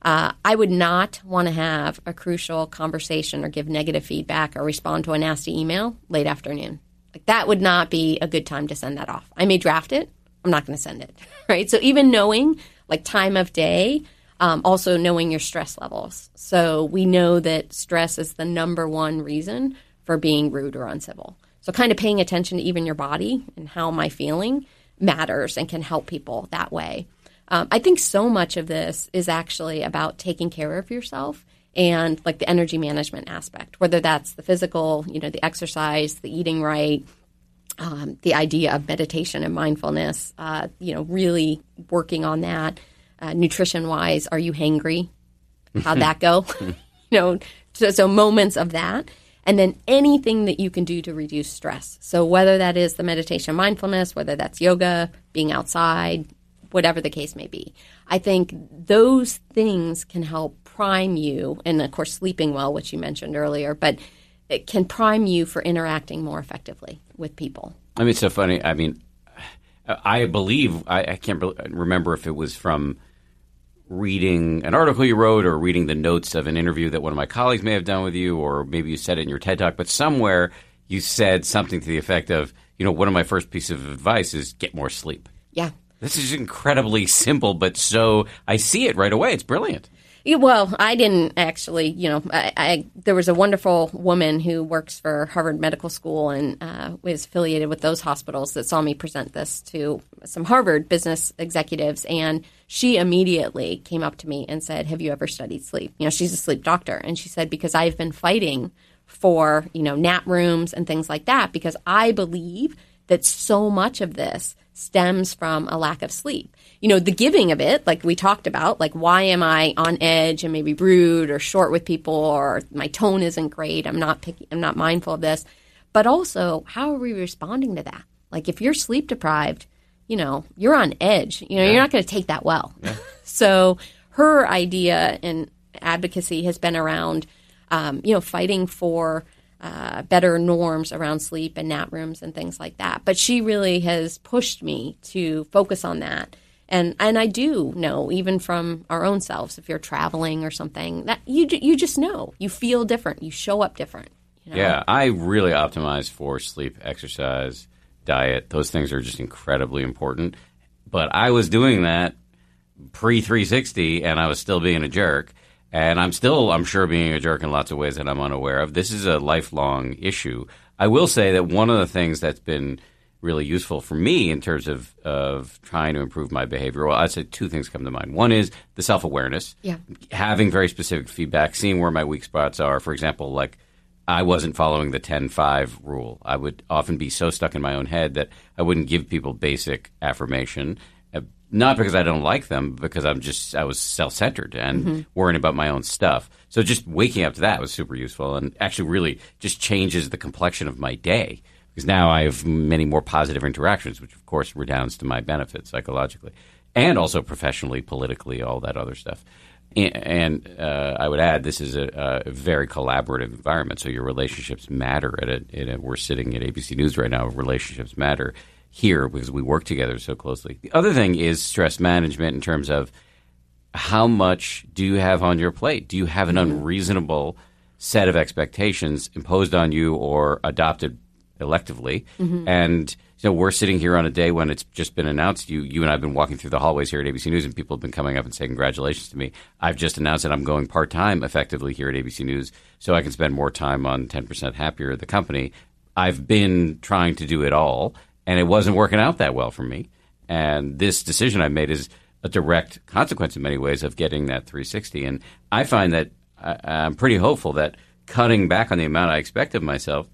Uh, I would not want to have a crucial conversation or give negative feedback or respond to a nasty email late afternoon. Like that would not be a good time to send that off. I may draft it. I'm not going to send it. Right. So even knowing like time of day, um, also knowing your stress levels. So we know that stress is the number one reason for being rude or uncivil. So kind of paying attention to even your body and how am I feeling matters and can help people that way. Um, I think so much of this is actually about taking care of yourself and like the energy management aspect, whether that's the physical, you know, the exercise, the eating right, um, the idea of meditation and mindfulness, uh, you know, really working on that. Uh, nutrition wise, are you hangry? How'd that go? you know, so, so moments of that. And then anything that you can do to reduce stress. So whether that is the meditation mindfulness, whether that's yoga, being outside, whatever the case may be. I think those things can help prime you, and of course, sleeping well, which you mentioned earlier, but it can prime you for interacting more effectively with people. I mean, it's so funny. I mean, I believe I, I can't remember if it was from reading an article you wrote or reading the notes of an interview that one of my colleagues may have done with you, or maybe you said it in your TED talk. But somewhere you said something to the effect of, you know, one of my first pieces of advice is get more sleep. Yeah. This is incredibly simple, but so I see it right away. It's brilliant. Well, I didn't actually. You know, I, I there was a wonderful woman who works for Harvard Medical School and uh, was affiliated with those hospitals that saw me present this to some Harvard business executives, and she immediately came up to me and said, "Have you ever studied sleep?" You know, she's a sleep doctor, and she said because I've been fighting for you know nap rooms and things like that because I believe that so much of this stems from a lack of sleep. You know, the giving of it, like we talked about, like why am I on edge and maybe rude or short with people or my tone isn't great, I'm not picky, I'm not mindful of this. But also, how are we responding to that? Like if you're sleep deprived, you know, you're on edge. You know, you're not going to take that well. so her idea and advocacy has been around, um, you know, fighting for uh, better norms around sleep and nap rooms and things like that. But she really has pushed me to focus on that. And and I do know even from our own selves, if you're traveling or something, that you you just know you feel different, you show up different. You know? Yeah, I really optimize for sleep, exercise, diet. Those things are just incredibly important. But I was doing that pre 360 and I was still being a jerk. And I'm still, I'm sure, being a jerk in lots of ways that I'm unaware of. This is a lifelong issue. I will say that one of the things that's been really useful for me in terms of, of trying to improve my behavior, well, I'd say two things come to mind. One is the self awareness, Yeah. having very specific feedback, seeing where my weak spots are. For example, like I wasn't following the 10 5 rule. I would often be so stuck in my own head that I wouldn't give people basic affirmation. uh, Not because I don't like them, but because I'm just I was self centered and worrying about my own stuff. So just waking up to that was super useful, and actually really just changes the complexion of my day because now I have many more positive interactions, which of course redounds to my benefit psychologically, and also professionally, politically, all that other stuff. And, uh, I would add, this is a, a very collaborative environment, so your relationships matter. At a, at a, we're sitting at ABC News right now. Relationships matter here because we work together so closely. The other thing is stress management in terms of how much do you have on your plate? Do you have an unreasonable set of expectations imposed on you or adopted electively? Mm-hmm. And So we're sitting here on a day when it's just been announced. You, you and I have been walking through the hallways here at ABC News, and people have been coming up and saying congratulations to me. I've just announced that I'm going part time, effectively here at ABC News, so I can spend more time on 10% Happier, the company. I've been trying to do it all, and it wasn't working out that well for me. And this decision I made is a direct consequence in many ways of getting that 360. And I find that I, I'm pretty hopeful that cutting back on the amount I expect of myself,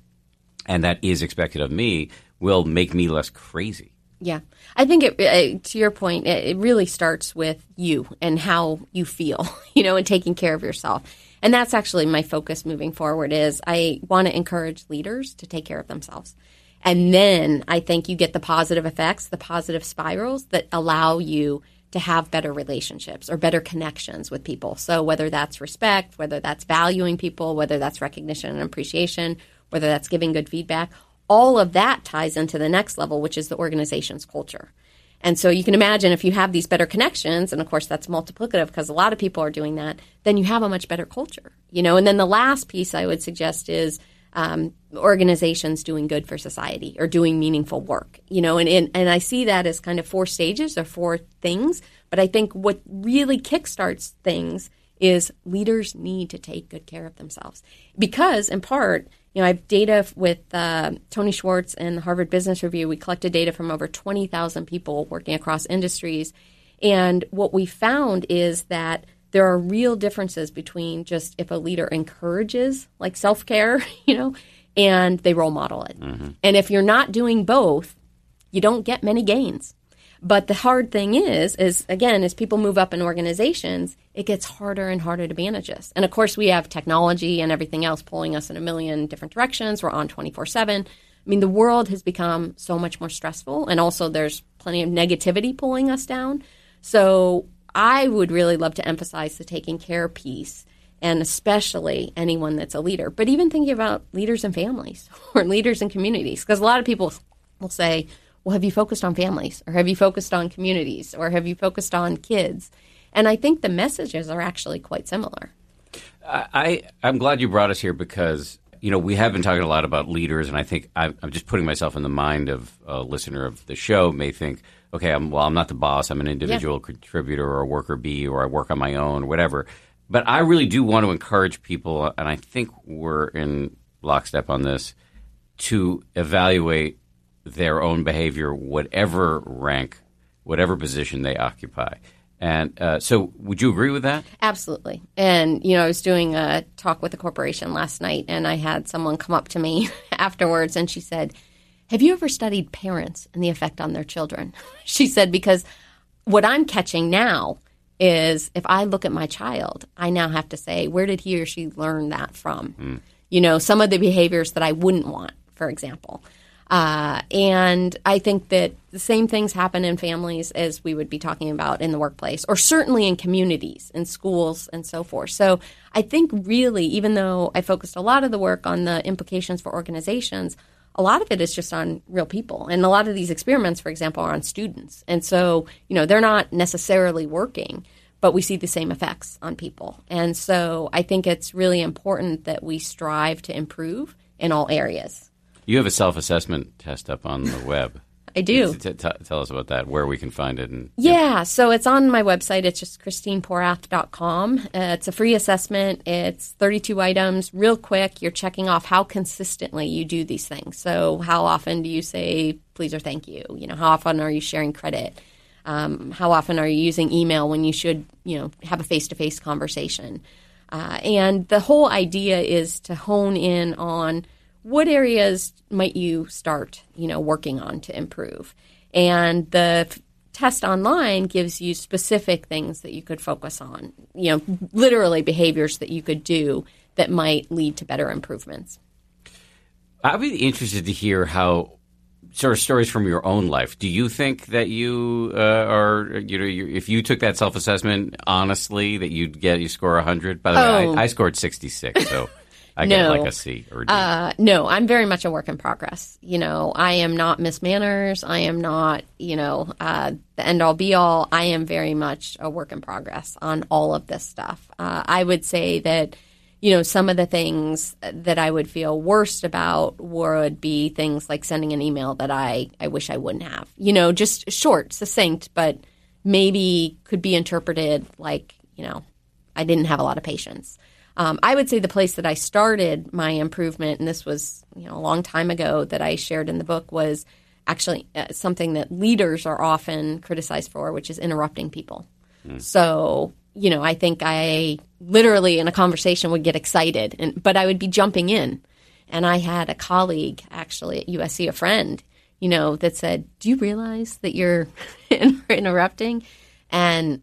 and that is expected of me, will make me less crazy. Yeah. I think it, uh, to your point, it, it really starts with you and how you feel, you know, and taking care of yourself. And that's actually my focus moving forward is I want to encourage leaders to take care of themselves. And then I think you get the positive effects, the positive spirals that allow you to have better relationships or better connections with people. So whether that's respect, whether that's valuing people, whether that's recognition and appreciation, whether that's giving good feedback, all of that ties into the next level, which is the organization's culture. And so you can imagine if you have these better connections, and of course that's multiplicative because a lot of people are doing that, then you have a much better culture, you know. And then the last piece I would suggest is um, organizations doing good for society or doing meaningful work, you know. And, and and I see that as kind of four stages or four things. But I think what really kickstarts things is leaders need to take good care of themselves because, in part, you know, I have data with uh, Tony Schwartz and the Harvard Business Review. We collected data from over 20,000 people working across industries. And what we found is that there are real differences between just if a leader encourages, like self care, you know, and they role model it. Mm-hmm. And if you're not doing both, you don't get many gains. But the hard thing is, is again, as people move up in organizations, it gets harder and harder to manage this. And of course, we have technology and everything else pulling us in a million different directions. We're on 24 7. I mean, the world has become so much more stressful, and also there's plenty of negativity pulling us down. So I would really love to emphasize the taking care piece, and especially anyone that's a leader, but even thinking about leaders and families or leaders and communities, because a lot of people will say, well, have you focused on families or have you focused on communities or have you focused on kids? And I think the messages are actually quite similar. I, I'm glad you brought us here because you know we have been talking a lot about leaders, and I think I'm, I'm just putting myself in the mind of a listener of the show may think, okay, I'm, well, I'm not the boss. I'm an individual yeah. contributor or a worker bee, or I work on my own, or whatever. But I really do want to encourage people, and I think we're in lockstep on this, to evaluate their own behavior, whatever rank, whatever position they occupy. And uh, so, would you agree with that? Absolutely. And, you know, I was doing a talk with a corporation last night, and I had someone come up to me afterwards, and she said, Have you ever studied parents and the effect on their children? she said, Because what I'm catching now is if I look at my child, I now have to say, Where did he or she learn that from? Mm. You know, some of the behaviors that I wouldn't want, for example. Uh, and I think that the same things happen in families as we would be talking about in the workplace, or certainly in communities, in schools, and so forth. So I think really, even though I focused a lot of the work on the implications for organizations, a lot of it is just on real people. And a lot of these experiments, for example, are on students. And so, you know, they're not necessarily working, but we see the same effects on people. And so I think it's really important that we strive to improve in all areas. You have a self assessment test up on the web. I do. T- t- tell us about that, where we can find it. And, yeah, so it's on my website. It's just christineporath.com. Uh, it's a free assessment. It's 32 items, real quick. You're checking off how consistently you do these things. So, how often do you say please or thank you? You know, how often are you sharing credit? Um, how often are you using email when you should, you know, have a face to face conversation? Uh, and the whole idea is to hone in on what areas might you start, you know, working on to improve? And the f- test online gives you specific things that you could focus on, you know, literally behaviors that you could do that might lead to better improvements. I'd be interested to hear how sort of stories from your own life. Do you think that you uh, are, you know, if you took that self assessment honestly, that you'd get you score hundred? By the oh. way, I, I scored sixty six, so. I no. get like a C or D. Uh, no, I'm very much a work in progress. You know, I am not Miss Manners. I am not, you know, uh, the end all be all. I am very much a work in progress on all of this stuff. Uh, I would say that, you know, some of the things that I would feel worst about would be things like sending an email that I, I wish I wouldn't have. You know, just short, succinct, but maybe could be interpreted like, you know, I didn't have a lot of patience. Um, I would say the place that I started my improvement, and this was you know a long time ago that I shared in the book, was actually uh, something that leaders are often criticized for, which is interrupting people. Mm. So you know, I think I literally in a conversation would get excited, and but I would be jumping in. And I had a colleague actually at USC, a friend, you know, that said, "Do you realize that you're interrupting?" And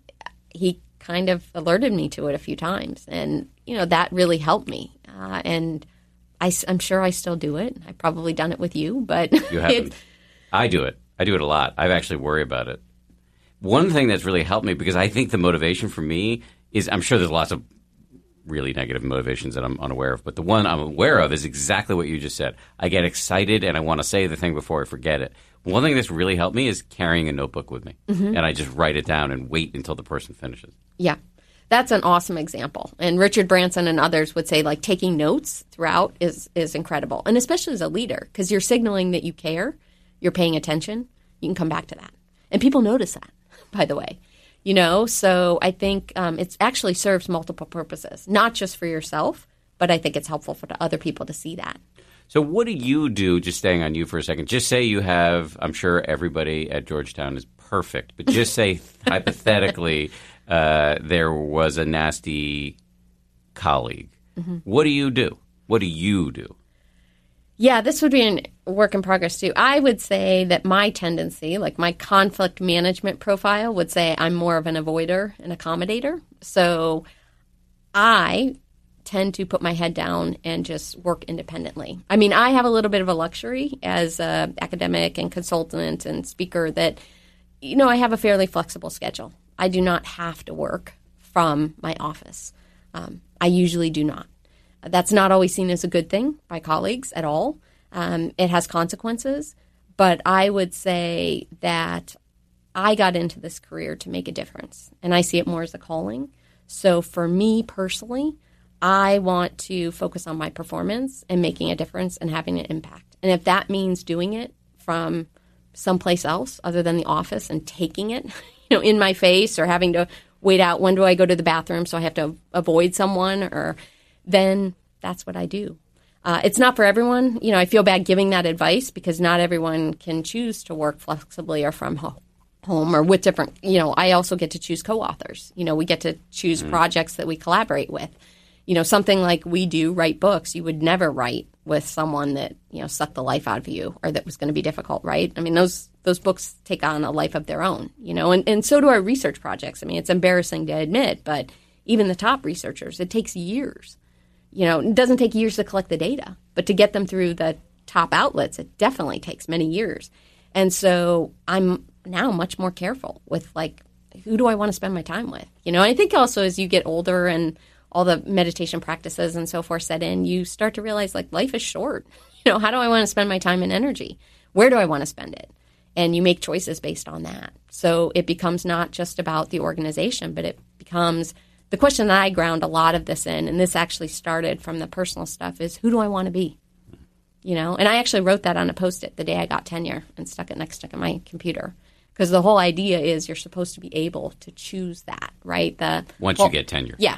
he kind of alerted me to it a few times, and you know that really helped me. Uh, and I, am sure I still do it. I've probably done it with you, but you haven't. I do it. I do it a lot. I actually worry about it. One thing that's really helped me because I think the motivation for me is I'm sure there's lots of really negative motivations that I'm unaware of, but the one I'm aware of is exactly what you just said. I get excited and I want to say the thing before I forget it. One thing that's really helped me is carrying a notebook with me, mm-hmm. and I just write it down and wait until the person finishes. Yeah, that's an awesome example. And Richard Branson and others would say like taking notes throughout is is incredible, and especially as a leader because you're signaling that you care, you're paying attention. You can come back to that, and people notice that. By the way, you know. So I think um, it actually serves multiple purposes, not just for yourself, but I think it's helpful for other people to see that. So, what do you do? Just staying on you for a second. Just say you have. I'm sure everybody at Georgetown is perfect, but just say hypothetically uh, there was a nasty colleague. Mm-hmm. What do you do? What do you do? Yeah, this would be a work in progress too. I would say that my tendency, like my conflict management profile, would say I'm more of an avoider and accommodator. So I tend to put my head down and just work independently. I mean, I have a little bit of a luxury as an academic and consultant and speaker that, you know, I have a fairly flexible schedule. I do not have to work from my office. Um, I usually do not. That's not always seen as a good thing by colleagues at all. Um, it has consequences, but I would say that I got into this career to make a difference, and I see it more as a calling. So for me personally, I want to focus on my performance and making a difference and having an impact. And if that means doing it from someplace else other than the office and taking it, you know, in my face or having to wait out when do I go to the bathroom so I have to avoid someone or then that's what I do. Uh, it's not for everyone. You know, I feel bad giving that advice because not everyone can choose to work flexibly or from home home or with different you know i also get to choose co-authors you know we get to choose mm. projects that we collaborate with you know, something like we do write books, you would never write with someone that, you know, sucked the life out of you or that was going to be difficult, right? I mean, those those books take on a life of their own, you know, and, and so do our research projects. I mean, it's embarrassing to admit, but even the top researchers, it takes years. You know, it doesn't take years to collect the data, but to get them through the top outlets, it definitely takes many years. And so I'm now much more careful with like who do I want to spend my time with? You know, I think also as you get older and all the meditation practices and so forth set in, you start to realize like life is short. You know, how do I want to spend my time and energy? Where do I want to spend it? And you make choices based on that. So it becomes not just about the organization, but it becomes the question that I ground a lot of this in, and this actually started from the personal stuff, is who do I want to be? You know, and I actually wrote that on a post it the day I got tenure and stuck it next to my computer because the whole idea is you're supposed to be able to choose that, right? The once whole, you get tenure, yeah,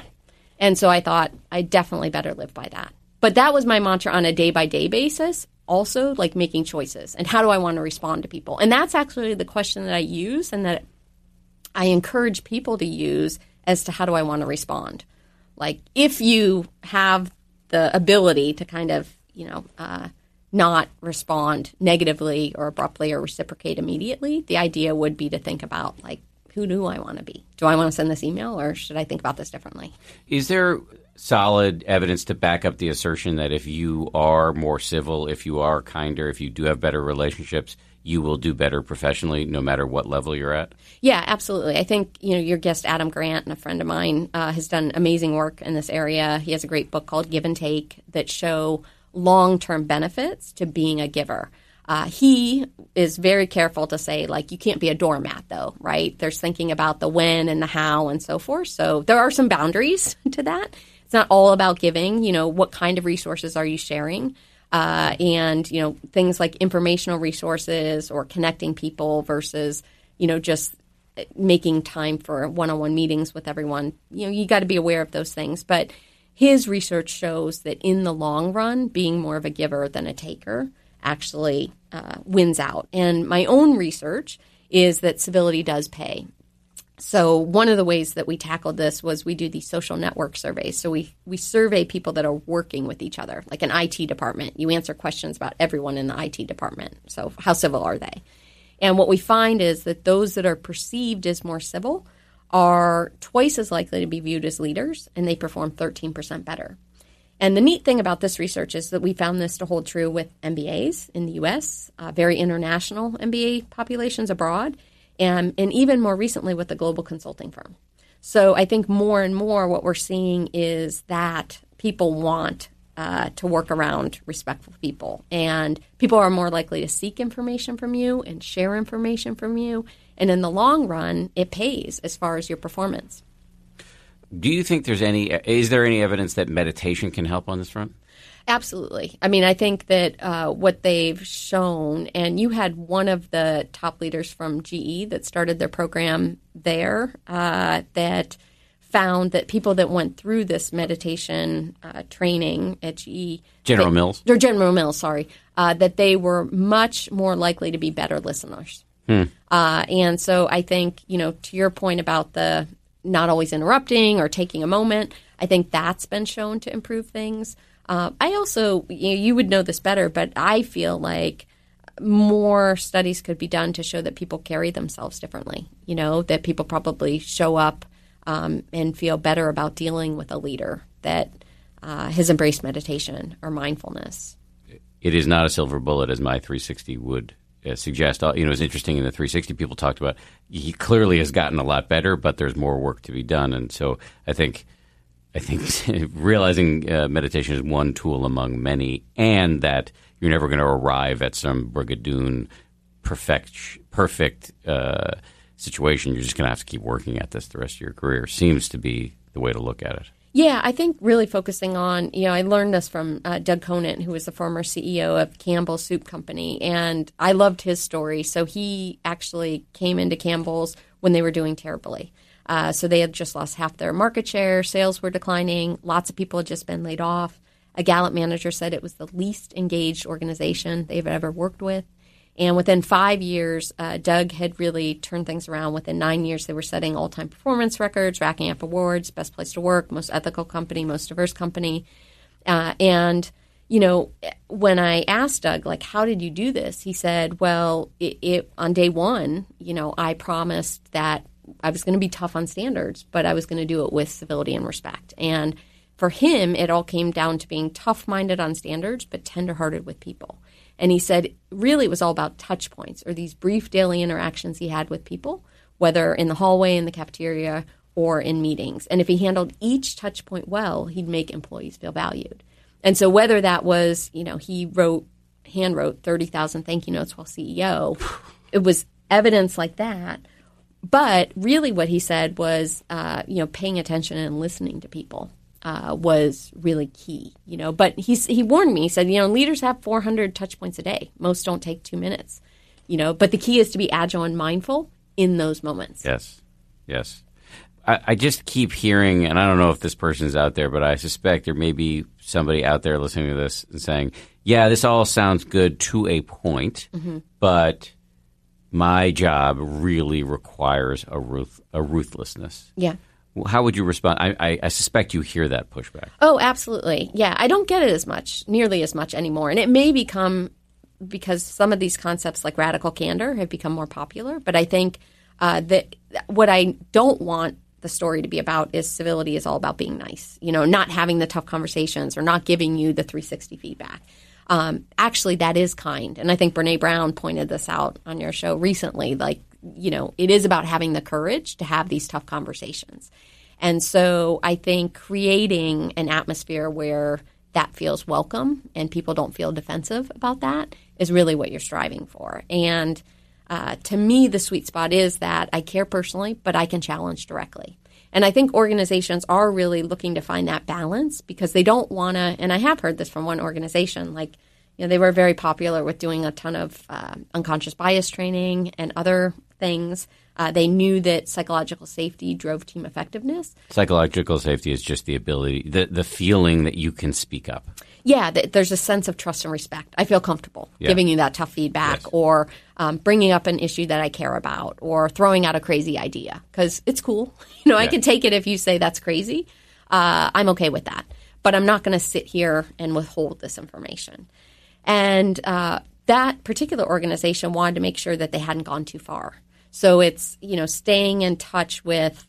and so I thought I definitely better live by that. But that was my mantra on a day by day basis. Also, like making choices and how do I want to respond to people? And that's actually the question that I use and that I encourage people to use as to how do I want to respond. Like if you have the ability to kind of, you know, uh, not respond negatively or abruptly or reciprocate immediately, the idea would be to think about like who do I want to be? Do I want to send this email or should I think about this differently? Is there solid evidence to back up the assertion that if you are more civil, if you are kinder, if you do have better relationships, you will do better professionally no matter what level you're at? Yeah, absolutely. I think you know your guest Adam Grant and a friend of mine uh, has done amazing work in this area. He has a great book called Give and Take that show long term benefits to being a giver. Uh, he is very careful to say, like, you can't be a doormat, though, right? There's thinking about the when and the how and so forth. So there are some boundaries to that it's not all about giving. You know, what kind of resources are you sharing? Uh, and you know, things like informational resources or connecting people versus you know just making time for one-on-one meetings with everyone. You know, you got to be aware of those things, but his research shows that in the long run, being more of a giver than a taker actually uh, wins out. And my own research is that civility does pay. So one of the ways that we tackled this was we do these social network surveys. So we we survey people that are working with each other, like an IT department. You answer questions about everyone in the IT department. So how civil are they? And what we find is that those that are perceived as more civil are twice as likely to be viewed as leaders, and they perform 13% better. And the neat thing about this research is that we found this to hold true with MBAs in the US, uh, very international MBA populations abroad, and, and even more recently with the global consulting firm. So I think more and more what we're seeing is that people want uh, to work around respectful people. And people are more likely to seek information from you and share information from you. And in the long run, it pays as far as your performance. Do you think there's any, is there any evidence that meditation can help on this front? Absolutely. I mean, I think that uh, what they've shown, and you had one of the top leaders from GE that started their program there, uh, that found that people that went through this meditation uh, training at GE, General they, Mills, or General Mills, sorry, uh, that they were much more likely to be better listeners. Hmm. Uh, and so I think you know to your point about the not always interrupting or taking a moment, I think that's been shown to improve things. Uh, I also, you, know, you would know this better, but I feel like more studies could be done to show that people carry themselves differently. You know, that people probably show up um, and feel better about dealing with a leader that uh, has embraced meditation or mindfulness. It is not a silver bullet as my 360 would suggest. Uh, you know, it's interesting in the 360 people talked about. He clearly has gotten a lot better, but there's more work to be done, and so I think. I think realizing uh, meditation is one tool among many, and that you're never going to arrive at some brigadoon perfect perfect uh, situation. You're just going to have to keep working at this the rest of your career. Seems to be the way to look at it. Yeah, I think really focusing on, you know, I learned this from uh, Doug Conant, who was the former CEO of Campbell Soup Company, and I loved his story. So he actually came into Campbell's when they were doing terribly. Uh, so they had just lost half their market share, sales were declining, lots of people had just been laid off. A Gallup manager said it was the least engaged organization they've ever worked with. And within five years, uh, Doug had really turned things around. Within nine years, they were setting all time performance records, racking up awards, best place to work, most ethical company, most diverse company. Uh, and, you know, when I asked Doug, like, how did you do this? He said, well, it, it on day one, you know, I promised that I was going to be tough on standards, but I was going to do it with civility and respect. And for him, it all came down to being tough minded on standards, but tender hearted with people. And he said really it was all about touch points or these brief daily interactions he had with people, whether in the hallway, in the cafeteria, or in meetings. And if he handled each touch point well, he'd make employees feel valued. And so whether that was, you know, he wrote, hand wrote 30,000 thank you notes while CEO, it was evidence like that. But really what he said was, uh, you know, paying attention and listening to people uh, was really key, you know. But he he warned me. He said, you know, leaders have 400 touch points a day. Most don't take two minutes, you know. But the key is to be agile and mindful in those moments. Yes, yes. I, I just keep hearing, and I don't know if this person is out there, but I suspect there may be somebody out there listening to this and saying, "Yeah, this all sounds good to a point, mm-hmm. but." My job really requires a ruth a ruthlessness. Yeah how would you respond? I, I, I, suspect you hear that pushback. Oh, absolutely. Yeah, I don't get it as much, nearly as much anymore. And it may become because some of these concepts, like radical candor, have become more popular. But I think uh, that what I don't want the story to be about is civility is all about being nice, you know, not having the tough conversations or not giving you the 360 feedback. Um, actually, that is kind. And I think Brene Brown pointed this out on your show recently. Like, you know, it is about having the courage to have these tough conversations. And so I think creating an atmosphere where that feels welcome and people don't feel defensive about that is really what you're striving for. And uh, to me, the sweet spot is that I care personally, but I can challenge directly. And I think organizations are really looking to find that balance because they don't want to. And I have heard this from one organization, like you know, they were very popular with doing a ton of uh, unconscious bias training and other things. Uh, they knew that psychological safety drove team effectiveness. Psychological safety is just the ability, the, the feeling that you can speak up. Yeah, th- there's a sense of trust and respect. I feel comfortable Yeah. giving you that tough feedback Yes. or um, bringing up an issue that I care about or throwing out a crazy idea because it's cool. You know, I can take it if you say that's crazy. Uh, I'm okay with that. But I'm not going to sit here and withhold this information. And uh, that particular organization wanted to make sure that they hadn't gone too far. So it's, you know, staying in touch with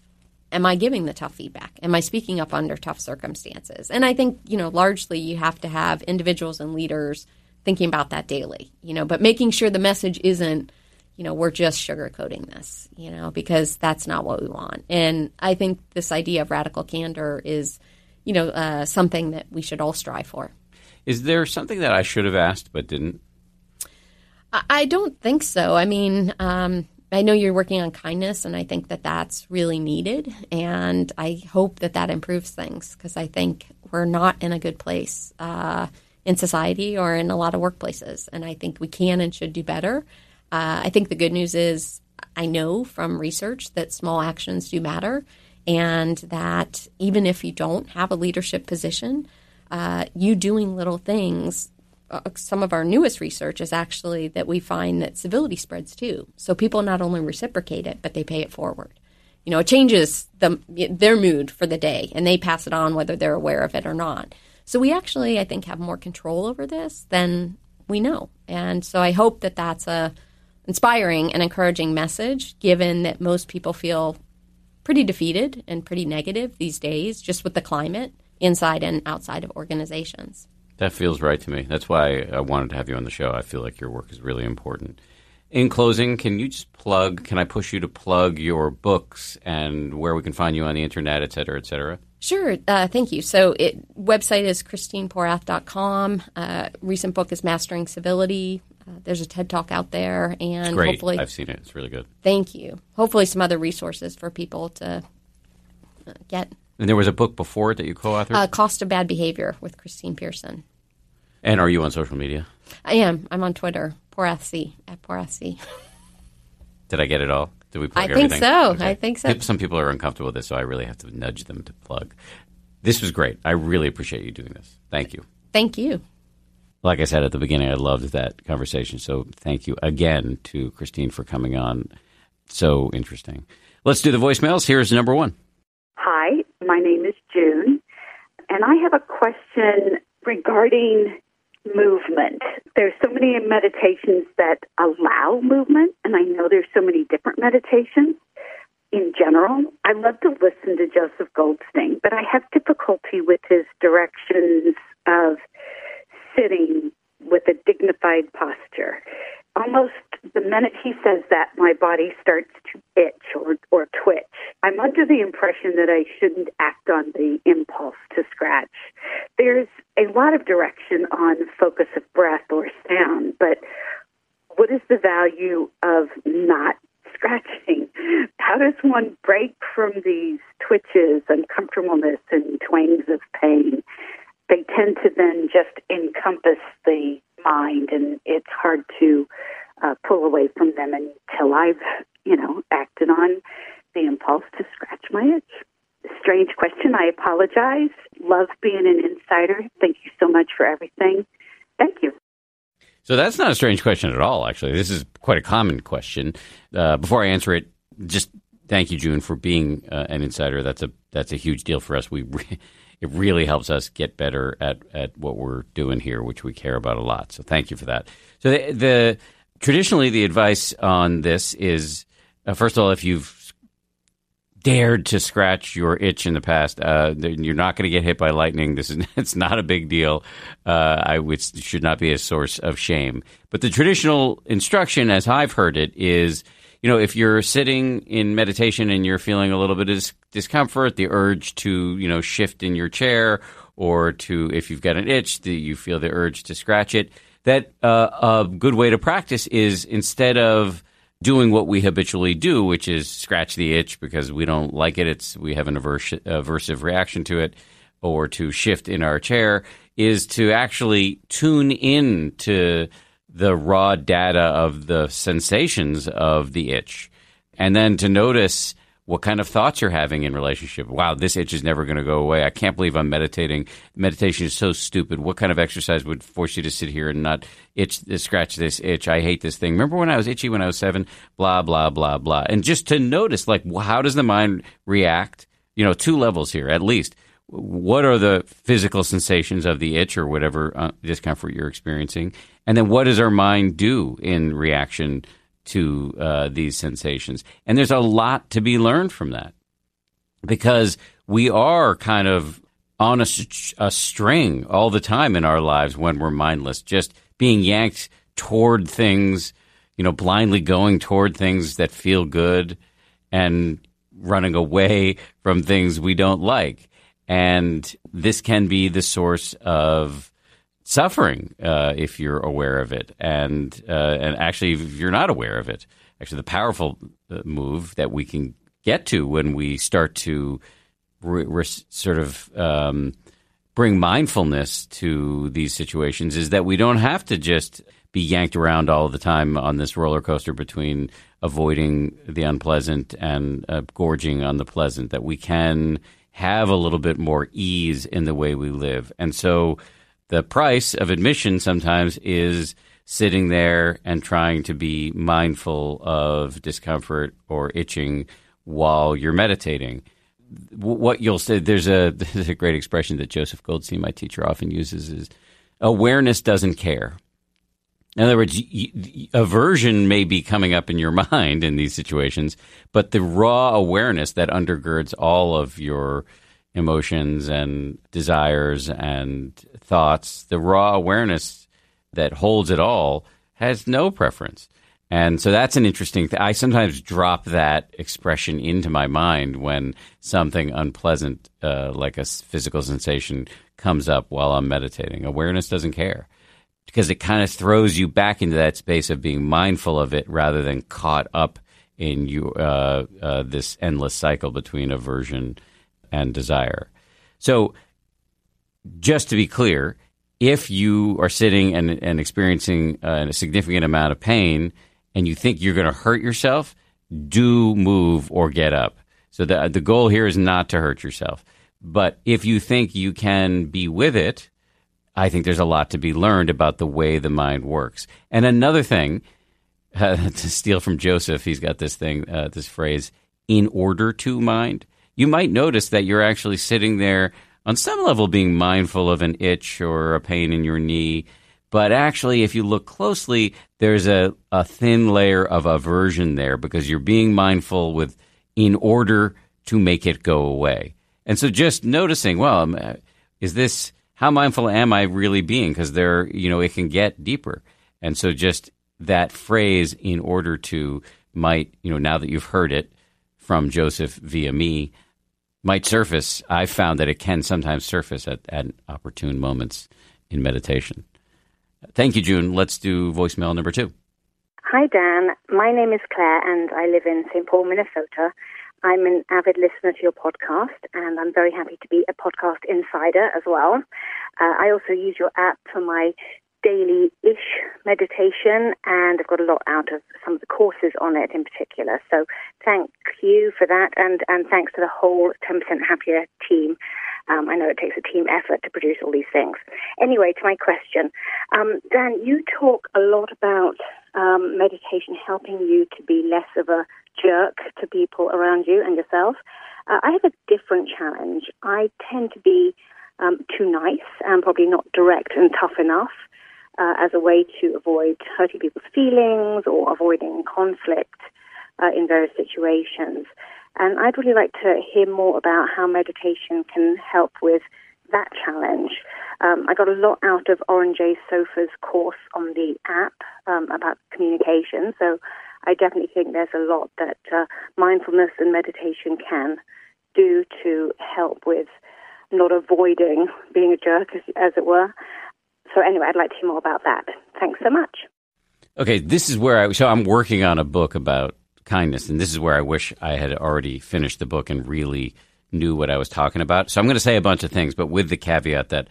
am I giving the tough feedback? Am I speaking up under tough circumstances? And I think, you know, largely you have to have individuals and leaders thinking about that daily, you know, but making sure the message isn't, you know, we're just sugarcoating this, you know, because that's not what we want. And I think this idea of radical candor is, you know, uh, something that we should all strive for. Is there something that I should have asked but didn't? I- don't think so. I mean, um, I know you're working on kindness, and I think that that's really needed. And I hope that that improves things because I think we're not in a good place uh, in society or in a lot of workplaces. And I think we can and should do better. Uh, I think the good news is I know from research that small actions do matter, and that even if you don't have a leadership position, uh, you doing little things uh, some of our newest research is actually that we find that civility spreads too. So people not only reciprocate it, but they pay it forward. You know, it changes the, their mood for the day, and they pass it on whether they're aware of it or not. So we actually, I think, have more control over this than we know, and so I hope that that's a inspiring and encouraging message, given that most people feel pretty defeated and pretty negative these days, just with the climate inside and outside of organizations. That feels right to me. That's why I wanted to have you on the show. I feel like your work is really important. In closing, can you just plug, can I push you to plug your books and where we can find you on the internet, et cetera, et cetera? Sure. Uh, thank you. So, it website is christineporath.com. Uh, recent book is Mastering Civility. Uh, there's a TED Talk out there, and Great. hopefully, I've seen it. It's really good. thank you. Hopefully, some other resources for people to uh, get. And there was a book before it that you co-authored? Uh, Cost of Bad Behavior with Christine Pearson. and are you on social media? I am. I'm on Twitter. Poor Porathc at Poor Porathc. Did I get it all? Did we plug everything? I think everything? so. I think so. Some people are uncomfortable with this, so I really have to nudge them to plug. This was great. I really appreciate you doing this. Thank you. Thank you. Like I said at the beginning, I loved that conversation. So thank you again to Christine for coming on. So interesting. Let's do the voicemails. Here's number one. Hi, my name is June, and I have a question regarding movement. There's so many meditations that allow movement, and I know there's so many different meditations. In general, I love to listen to Joseph Goldstein, but I have difficulty with his directions of sitting with a dignified posture. Almost the minute he says that, my body starts to itch or, or twitch. I'm under the impression that I shouldn't act on the impulse to scratch. There's a lot of direction on focus of breath or sound, but what is the value of not scratching? How does one break from these twitches, uncomfortableness, and twangs of pain? They tend to then just encompass the mind, and it's hard to uh, pull away from them until I've, you know, acted on the impulse to scratch my itch. Strange question. I apologize. Love being an insider. Thank you so much for everything. Thank you. So that's not a strange question at all, actually. This is quite a common question. Uh, before I answer it, just thank you, June, for being uh, an insider. That's a that's a huge deal for us. We re- it really helps us get better at, at what we're doing here, which we care about a lot. So thank you for that. So the, the traditionally the advice on this is uh, first of all, if you've dared to scratch your itch in the past, uh, then you're not going to get hit by lightning. This is it's not a big deal. Uh, I would should not be a source of shame. But the traditional instruction, as I've heard it, is you know if you're sitting in meditation and you're feeling a little bit of dis- discomfort, the urge to you know shift in your chair, or to if you've got an itch, the, you feel the urge to scratch it. That uh, a good way to practice is instead of doing what we habitually do, which is scratch the itch because we don't like it. It's we have an aversi- aversive reaction to it, or to shift in our chair, is to actually tune in to the raw data of the sensations of the itch, and then to notice what kind of thoughts you're having in relationship. Wow, this itch is never going to go away. I can't believe I'm meditating. Meditation is so stupid. What kind of exercise would force you to sit here and not itch, scratch this itch? I hate this thing. Remember when I was itchy when I was seven? Blah blah blah blah. And just to notice, like, how does the mind react? You know, two levels here at least. What are the physical sensations of the itch or whatever uh, discomfort you're experiencing? And then what does our mind do in reaction to uh, these sensations. And there's a lot to be learned from that because we are kind of on a, a string all the time in our lives when we're mindless, just being yanked toward things, you know, blindly going toward things that feel good and running away from things we don't like. And this can be the source of suffering uh, if you're aware of it, and uh, and actually if you're not aware of it. Actually, the powerful uh, move that we can get to when we start to re- re- sort of um, bring mindfulness to these situations is that we don't have to just be yanked around all the time on this roller coaster between avoiding the unpleasant and uh, gorging on the pleasant. That we can have a little bit more ease in the way we live, and so the price of admission sometimes is sitting there and trying to be mindful of discomfort or itching while you're meditating. What you'll say, there's a, there's a great expression that Joseph Goldstein, my teacher, often uses is awareness doesn't care. In other words, aversion may be coming up in your mind in these situations, but the raw awareness that undergirds all of your emotions and desires and thoughts, the raw awareness that holds it all has no preference. And so that's an interesting thing. I sometimes drop that expression into my mind when something unpleasant, uh, like a physical sensation, comes up while I'm meditating. Awareness doesn't care because it kind of throws you back into that space of being mindful of it rather than caught up in you, uh, uh, this endless cycle between aversion and desire. So, just to be clear, if you are sitting and, and experiencing uh, a significant amount of pain and you think you're going to hurt yourself, do move or get up. So, the, the goal here is not to hurt yourself. But if you think you can be with it, I think there's a lot to be learned about the way the mind works. And another thing, uh, to steal from Joseph, he's got this thing, uh, this phrase, in order to mind you might notice that you're actually sitting there on some level being mindful of an itch or a pain in your knee. But actually, if you look closely, there's a, a thin layer of aversion there because you're being mindful with in order to make it go away. And so just noticing, well, uh, is this, how mindful am I really being? Because there, you know, it can get deeper. And so just that phrase, in order to, might, you know, now that you've heard it from Joseph via me, might surface, I've found that it can sometimes surface at, at opportune moments in meditation. Thank you, June. Let's do voicemail number two. Hi, Dan. My name is Claire, and I live in St. Paul, Minnesota. I'm an avid listener to your podcast, and I'm very happy to be a podcast insider as well. Uh, I also use your app for my daily ish meditation, and I've got a lot out of some of the courses on it in particular. So thank you for that, and, and thanks to the whole 10% Happier team. Um, I know it takes a team effort to produce all these things. Anyway, to my question. Um, Dan, you talk a lot about um, meditation helping you to be less of a jerk to people around you and yourself. Uh, I have a different challenge. I tend to be um, too nice and probably not direct and tough enough uh, as a way to avoid hurting people's feelings or avoiding conflict uh, in various situations. And I'd really like to hear more about how meditation can help with that challenge. Um, I got a lot out of Oren J. Sofer's course on the app um, about communication, so I definitely think there's a lot that uh, mindfulness and meditation can do to help with not avoiding being a jerk, as, as it were, so anyway, I'd like to hear more about that. Thanks so much. Okay, this is where I so I'm working on a book about kindness, and this is where I wish I had already finished the book and really knew what I was talking about. So I'm going to say a bunch of things, but with the caveat that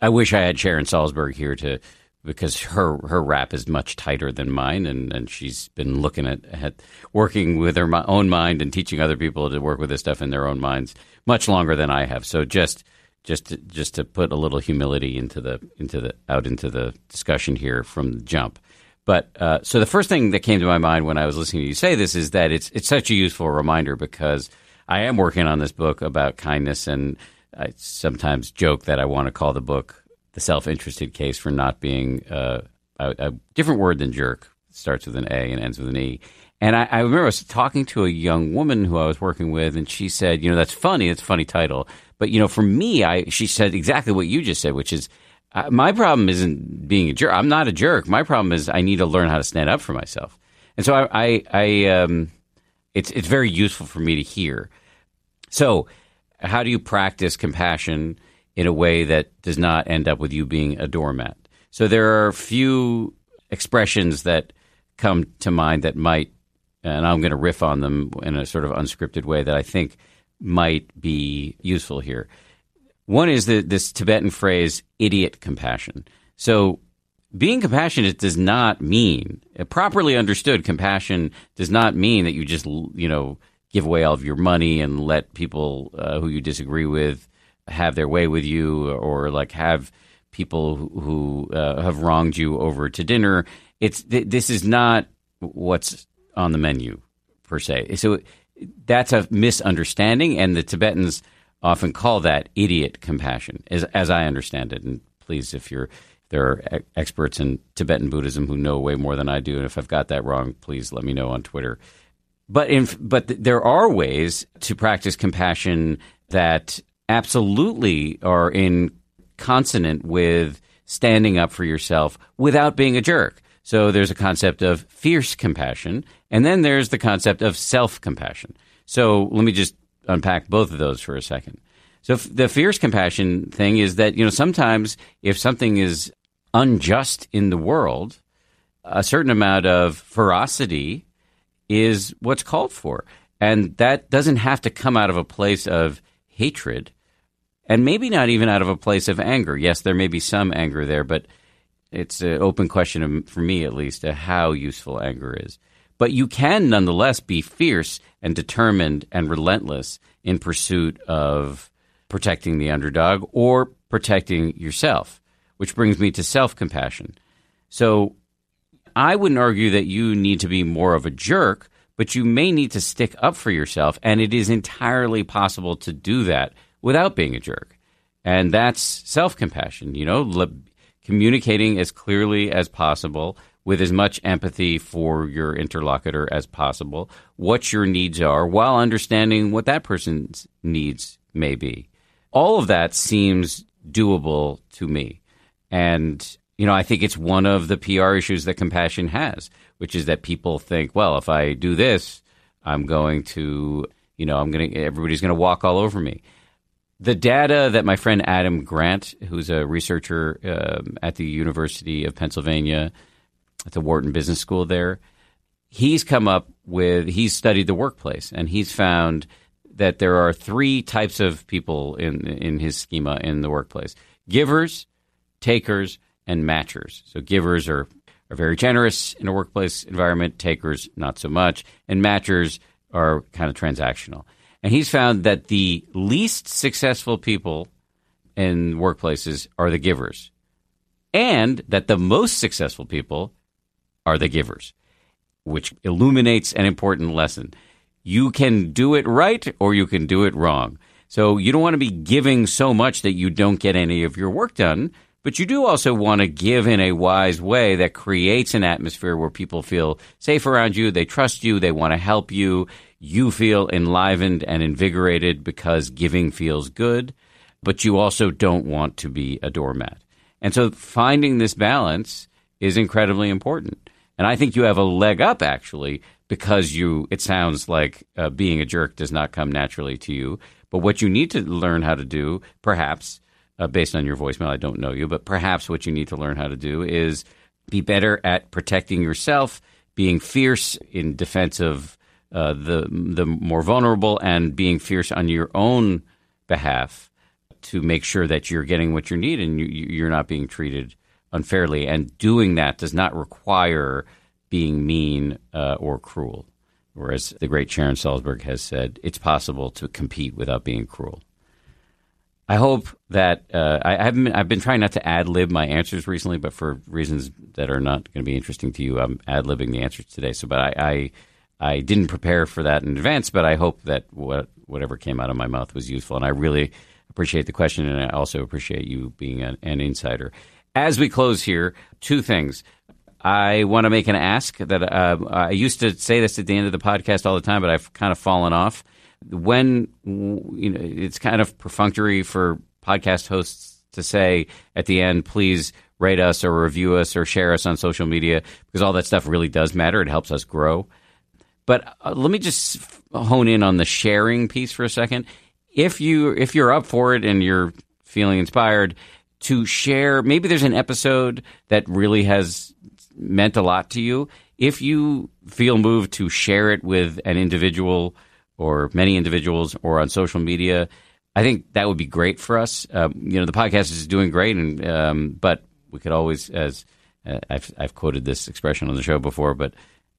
I wish I had Sharon Salzberg here to because her her rap is much tighter than mine, and, and she's been looking at, at working with her own mind and teaching other people to work with this stuff in their own minds much longer than I have. So just just to, just to put a little humility into the into the out into the discussion here from the jump. But uh, so the first thing that came to my mind when I was listening to you say this is that it's it's such a useful reminder because I am working on this book about kindness, and I sometimes joke that I want to call the book "The Self-Interested Case for Not Being uh, a, a, different word than jerk." Starts with an A and ends with an E. And I, I remember I was talking to a young woman who I was working with, and she said, "You know, that's funny. It's a funny title, but you know, for me, I." She said exactly what you just said, which is uh, my problem isn't being a jerk. I'm not a jerk. My problem is I need to learn how to stand up for myself. And so I, I, I um, it's it's very useful for me to hear. So, how do you practice compassion in a way that does not end up with you being a doormat? So there are a few expressions that come to mind that might, and I'm going to riff on them in a sort of unscripted way that I think might be useful here. One is the, this Tibetan phrase, idiot compassion. So being compassionate does not mean, properly understood, compassion does not mean that you just, you know, give away all of your money and let people uh, who you disagree with have their way with you or like have people who uh, have wronged you over to dinner. It's th- this is not what's on the menu per se. So that's a misunderstanding, and the Tibetans often call that idiot compassion, as, as I understand it. And please, if you're there are experts in Tibetan Buddhism who know way more than I do, and if I've got that wrong, please let me know on Twitter. But in, but there are ways to practice compassion that absolutely are in consonant with standing up for yourself without being a jerk. So there's a concept of fierce compassion, and then there's the concept of self compassion. So let me just unpack both of those for a second. So the fierce compassion thing is that you know sometimes if something is unjust in the world, a certain amount of ferocity is what's called for, and that doesn't have to come out of a place of hatred, and maybe not even out of a place of anger. Yes, there may be some anger there, but it's an open question for me at least to how useful anger is. But you can nonetheless be fierce and determined and relentless in pursuit of protecting the underdog or protecting yourself, which brings me to self compassion. So I wouldn't argue that you need to be more of a jerk, but you may need to stick up for yourself. And it is entirely possible to do that without being a jerk. And that's self compassion, you know, communicating as clearly as possible with as much empathy for your interlocutor as possible, what your needs are, while understanding what that person's needs may be. All of that seems doable to me. And, you know, I think it's one of the PR issues that compassion has, which is that people think, well, if I do this, I'm going to, you know, I'm going to, everybody's going to walk all over me. The data that my friend Adam Grant, who's a researcher um, at the University of Pennsylvania, at the Wharton Business School there. He's come up with, he's studied the workplace and he's found that there are three types of people in, in his schema in the workplace givers, takers, and matchers. So givers are, are very generous in a workplace environment, takers not so much, and matchers are kind of transactional. And he's found that the least successful people in workplaces are the givers, and that the most successful people are the givers, which illuminates an important lesson. You can do it right or you can do it wrong. So you don't want to be giving so much that you don't get any of your work done, but you do also want to give in a wise way that creates an atmosphere where people feel safe around you, they trust you, they want to help you, you feel enlivened and invigorated because giving feels good, but you also don't want to be a doormat. And so finding this balance is incredibly important. And I think you have a leg up actually because you. It sounds like uh, being a jerk does not come naturally to you. But what you need to learn how to do, perhaps, uh, based on your voicemail, I don't know you, but perhaps what you need to learn how to do is be better at protecting yourself, being fierce in defense of uh, the the more vulnerable, and being fierce on your own behalf to make sure that you're getting what you need and you, you're not being treated unfairly. And doing that does not require being mean uh, or cruel. Whereas the great Sharon Salzberg has said, it's possible to compete without being cruel. I hope that uh, I, have been, I've been trying not to ad lib my answers recently, but for reasons that are not going to be interesting to you, I'm ad libbing the answers today. So, but I, I, I didn't prepare for that in advance, but I hope that what whatever came out of my mouth was useful, and I really appreciate the question, and I also appreciate you being an, an insider. As we close here, two things. I want to make an ask that uh, I used to say this at the end of the podcast all the time, but I've kind of fallen off. When you know, it's kind of perfunctory for podcast hosts to say at the end, please rate us or review us or share us on social media because all that stuff really does matter. It helps us grow. But uh, let me just hone in on the sharing piece for a second. If you if you're up for it and you're feeling inspired to share, maybe there's an episode that really has meant a lot to you. If you feel moved to share it with an individual or many individuals or on social media, I think that would be great for us. Um, you know, the podcast is doing great, and um, but we could always, as uh, I've, I've quoted this expression on the show before, but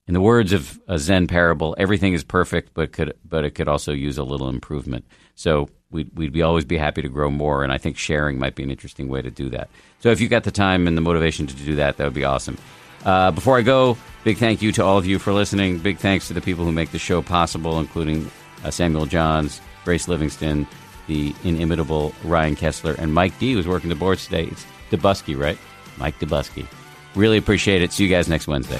in the words of a Zen parable, everything is perfect, but could but it could also use a little improvement. So we'd, we'd be always be happy to grow more, and I think sharing might be an interesting way to do that. So if you've got the time and the motivation to do that, that would be awesome. Uh, before I go, big thank you to all of you for listening. Big thanks to the people who make the show possible, including uh, Samuel Johns, Grace Livingston, the inimitable Ryan Kessler, and Mike D, who's working the boards today. It's Debusky, right? Mike Debusky. Really appreciate it. See you guys next Wednesday.